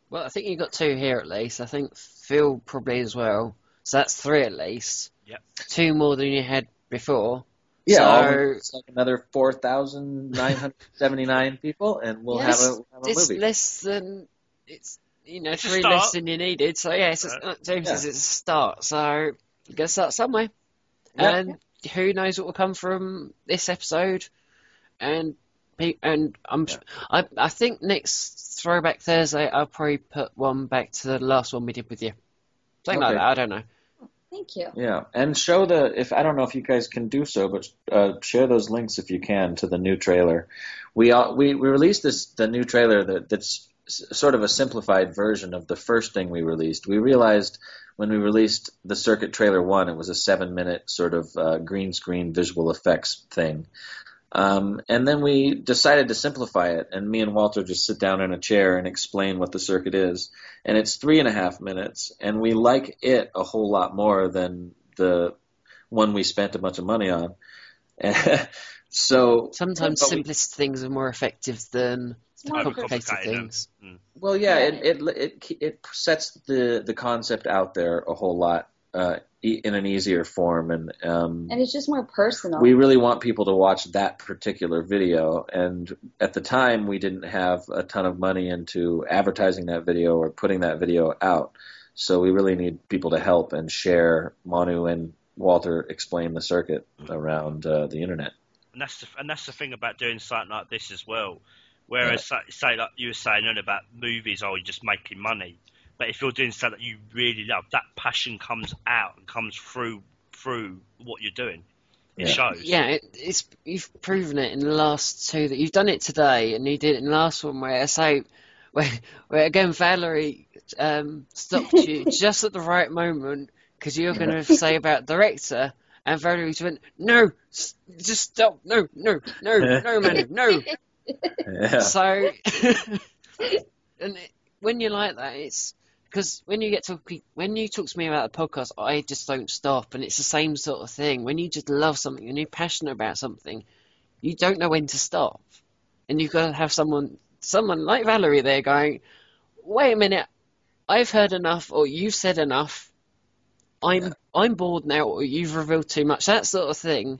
Well, I think you got two here at least. I think Phil probably as well. So that's three at least. Yep. Two more than you had before. Yeah, So- it's like another four thousand nine hundred seventy-nine people, and we'll Yes. have a, have a It's movie. less than it's you know It's three start. less than you needed. So yeah, it's Right. uh, James Yeah. says it's a start. So you got to start somewhere. Yeah. And who knows what will come from this episode? And and I'm Yeah. I I think next Throwback Thursday I'll probably put one back to the last one we did with you. Something like that. I don't know. Thank you. Yeah, and show the if I don't know if you guys can do so, but uh, share those links if you can to the new trailer. We all, we we released this the new trailer that that's sort of a simplified version of the first thing we released. We realized when we released the Circuit trailer one, it was a seven minute sort of uh, green screen visual effects thing. Um, and then we decided to simplify it, and me and Walter just sit down in a chair and explain what the circuit is. And it's three and a half minutes, and we like it a whole lot more than the one we spent a bunch of money on. so Sometimes But we- simplest things are more effective than complicated complicated them. things. Well, yeah, Yeah. it, it it it sets the the concept out there a whole lot uh, in an easier form, and um, And it's just more personal. we really want people to watch that particular video. And at the time, we didn't have a ton of money into advertising that video or putting that video out, so we really need people to help and share Manu and Walter explain the circuit around uh, the internet. and that's the, and that's the thing about doing something like this as well. Whereas, say, say like you were saying earlier about movies, oh, you're just making money. But if you're doing something that you really love, that passion comes out and comes through through what you're doing. It Yeah. shows. Yeah, it, it's you've proven it in the last two that you've done it today, and you did it in the last one where I say, where, where again Valerie um, stopped you just at the right moment because you were going to say about director, and Valerie just went, no, s- just stop, no, no, no, no, man, no. Yeah. So, and it, when you're like that, it's because when you get to when you talk to me about the podcast, I just don't stop, and it's the same sort of thing. When you just love something and you're passionate about something, you don't know when to stop, and you've got to have someone, someone like Valerie there going, "Wait a minute, I've heard enough, or you've said enough. I'm I'm bored now, or you've revealed too much." That sort of thing.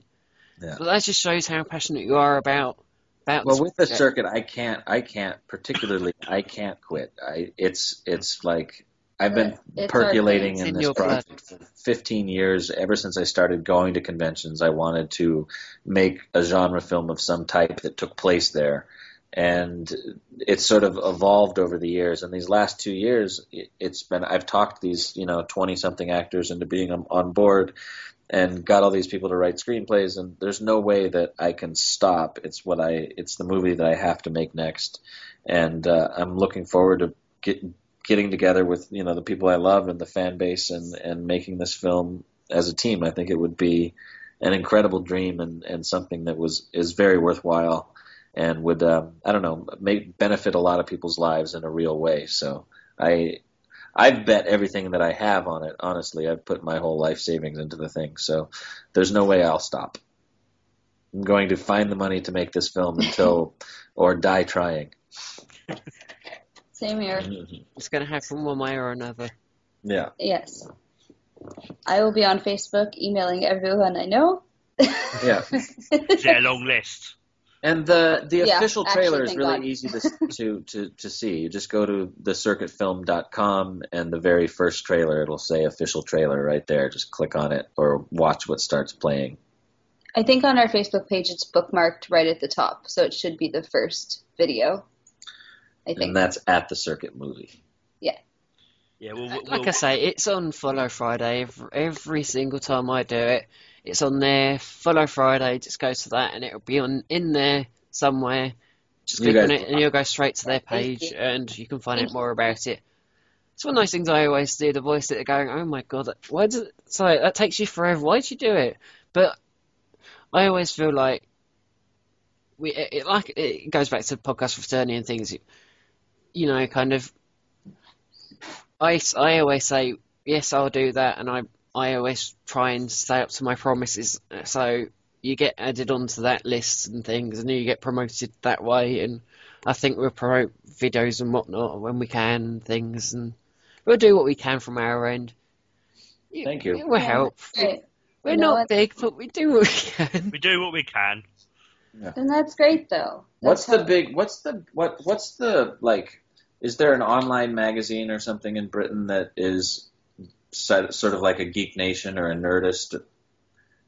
Yeah. But that just shows how passionate you are about about. Well, with the project. circuit, I can't. I can't particularly. I can't quit. I. It's. It's like I've been It's percolating in in this your blood. project for 15 years. Ever since I started going to conventions, I wanted to make a genre film of some type that took place there, and it's sort of evolved over the years. And these last two years, it- it's been. I've talked these, you know, 20 something actors into being on- on board and got all these people to write screenplays and there's no way that I can stop. It's what I it's the movie that I have to make next. And uh, I'm looking forward to get, getting together with, you know, the people I love and the fan base and and making this film as a team. I think it would be an incredible dream and and something that was is very worthwhile and would um, I don't know, make benefit a lot of people's lives in a real way. So I I've bet everything that I have on it. Honestly, I've put my whole life savings into the thing, so there's no way I'll stop. I'm going to find the money to make this film until, or die trying. Same here. It's going to happen one way or another. Yeah, Yes. I will be on Facebook emailing everyone I know. yeah. Is there a long list? And the the Yeah, official actually, trailer is really God. easy to, to to to see. You just go to thecircuitfilm.com and the very first trailer it'll say official trailer right there. Just click on it or watch what starts playing. I think on our Facebook page it's bookmarked right at the top, so it should be the first video. I think. And that's at the circuit movie. Yeah, Yeah, well, we'll, Like we'll- I say, it's on Follow Friday every, every single time I do it. It's on there. Follow Friday. Just go to that, and it'll be on in there somewhere. Just You click on it, and you'll go straight to their page, you. and you can find out more about it. It's one of those things I always do. The voice that are going, "Oh my god, why does it?" Sorry, that takes you forever. Why'd you do it? But I always feel like we, it, it like it goes back to podcast fraternity and things. You know, kind of. I, I always say yes, I'll do that, and I I always try and stay up to my promises. So you get added onto that list and things, and you get promoted that way. And I think we'll promote videos and whatnot when we can, and things, and we'll do what we can from our end. Thank you. It will help. Great. We're You know not what? big, but we do what we can. we do what we can. And that's great though. What's That's the big? What's the what? What's the like? Is there an online magazine or something in Britain that is sort sort of like a Geek Nation or a Nerdist?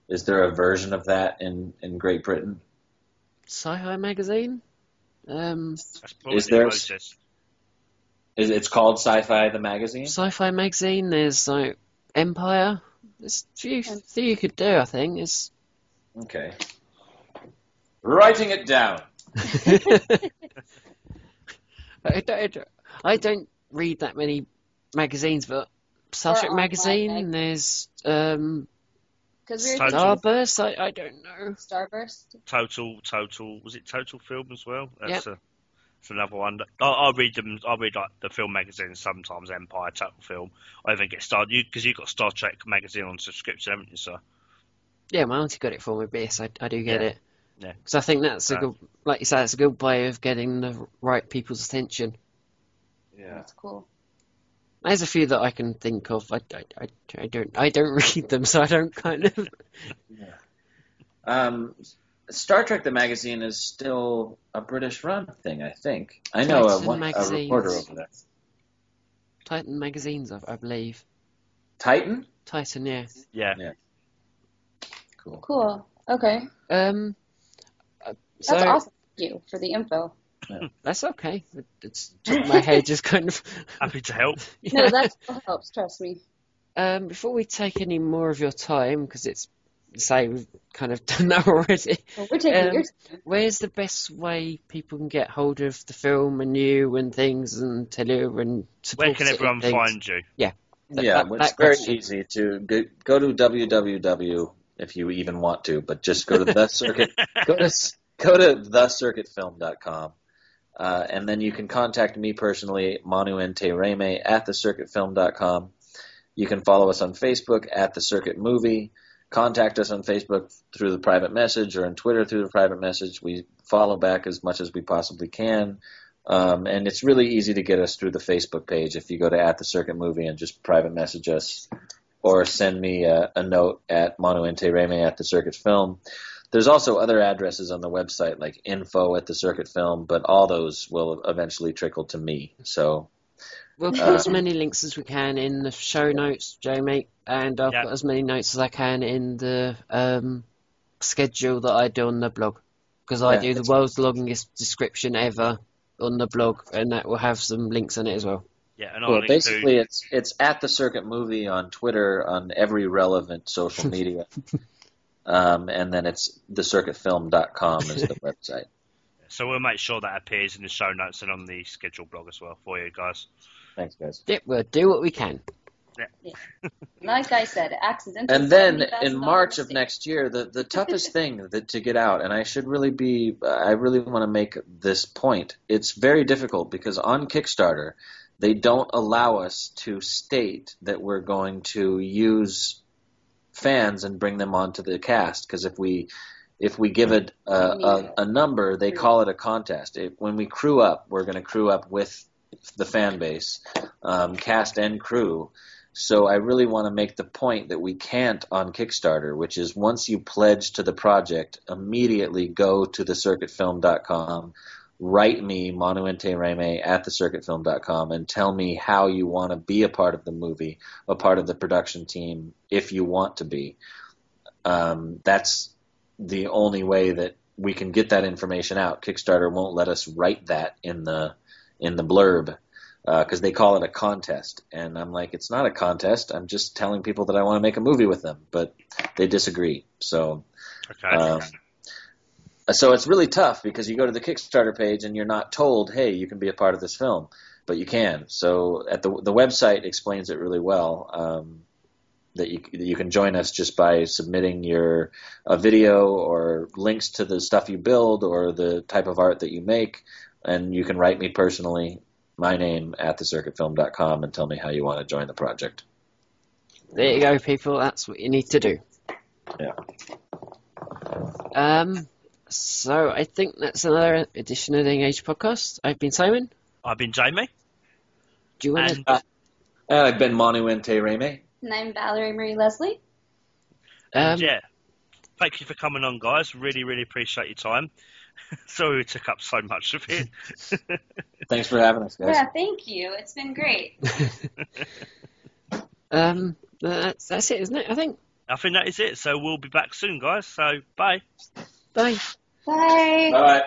Is there a version of that in in Great Britain? Sci-Fi magazine. Um, Is there- closest. Is it's called Sci-Fi the magazine? Sci-Fi magazine. There's like Empire. there's a few things you could do. I think is Okay. Writing it down. I don't, I don't read that many magazines, but Star Or Trek magazine. mag- There's um, Because we were Total. Starburst. I, I don't know. Starburst. Total, total. Was it Total Film as well? That's a, that's another one. I, I read them. I read like the film magazines sometimes. Empire, Total Film. I even get Star you because you have got Star Trek magazine on subscription, haven't you, sir? Yeah, my auntie got it for me, but yes, I, I do get Yeah. it. Yeah. Because I think that's a Uh, good, like you said, it's a good way of getting the right people's attention. Yeah. That's cool. There's a few that I can think of. I, I, I, I don't I don't read them, so I don't kind of. Um, Star Trek the magazine is still a British run thing, I think. I know a, Titan one, a reporter over there. Titan magazines, I, I believe. Titan? Titan, yeah. Yeah. Cool. Cool. Okay. Um. uh, So That's awesome. Thank you for the info. that's okay. It- It's just my head just kind of. Happy to help. No, that helps. Trust me. Um, before we take any more of your time, because it's say we've kind of done that already. Well, we're taking Um, your Where's the best way people can get hold of the film and you and things and tell you and Where can everyone things? find you? That- yeah, that- well, it's that very question. easy to go, go to www if you even want to, but just go to the circuit. go to go to thecircuitfilm.com. Uh, and then you can contact me personally, Manu Reme at thecircuitfilm.com. You can follow us on Facebook at the Circuit Movie. Contact us on Facebook through the private message or on Twitter through the private message. We follow back as much as we possibly can. Um, and it's really easy to get us through the Facebook page if you go to at the Circuit Movie and just private message us or send me a, a note at Manu Intiraymi at the. There's also other addresses on the website like info at the Circuit Film, but all those will eventually trickle to me. So We'll put Uh, as many links as we can in the show notes, Jamie, and I'll Yeah. put as many notes as I can in the um, schedule that I do on the blog. Because I Yeah, do the it's- world's longest description ever on the blog, and that will have some links in it as well. Yeah, and I'll well, basically to. it's it's at the Circuit Movie on Twitter on every relevant social media. Um, and then it's thecircuitfilm.com is the website. So we'll make sure that appears in the show notes and on the schedule blog as well for you guys. Thanks, guys. Yep, we'll do what we can. Yeah. Like I said, accidental. And then in March of next year, the, the toughest thing that to get out, and I should really be, I really want to make this point. It's very difficult because on Kickstarter, they don't allow us to state that we're going to use fans and bring them onto the cast. Because if we if we give it a, a, a number, they call it a contest. When we crew up, we're going to crew up with the fan base, um, cast and crew. So I really want to make the point that we can't on Kickstarter, which is once you pledge to the project, immediately go to thecircuitfilm.com, write me Manu Intiraymi at thecircuitfilm.com, and tell me how you want to be a part of the movie, a part of the production team, if you want to be. Um, that's the only way that we can get that information out. Kickstarter won't let us write that in the in the blurb because they call it a contest, and I'm like, it's not a contest. I'm just telling people that I want to make a movie with them, but they disagree. So, Okay. um, so it's really tough because you go to the Kickstarter page and you're not told, hey, you can be a part of this film, but you can. So at the the website explains it really well. Um, that you that you can join us just by submitting your a video or links to the stuff you build or the type of art that you make, and you can write me personally my name at thecircuitfilm.com and tell me how you want to join the project. There you go, people. That's what you need to do. Yeah. Um. So I think that's another edition of the Engage podcast. I've been Simon. I've been Jamie. Do you want to? Uh, I've been Manu Intiraymi. And I'm Valerie Marie Leslie. Um, yeah. Thank you for coming on, guys. Really, really appreciate your time. Sorry we took up so much of it. Thanks for having us, guys. Yeah, thank you. It's been great. um. That's that's it, isn't it? I think. I think that is it. So we'll be back soon, guys. So bye. Bye. Bye. Bye.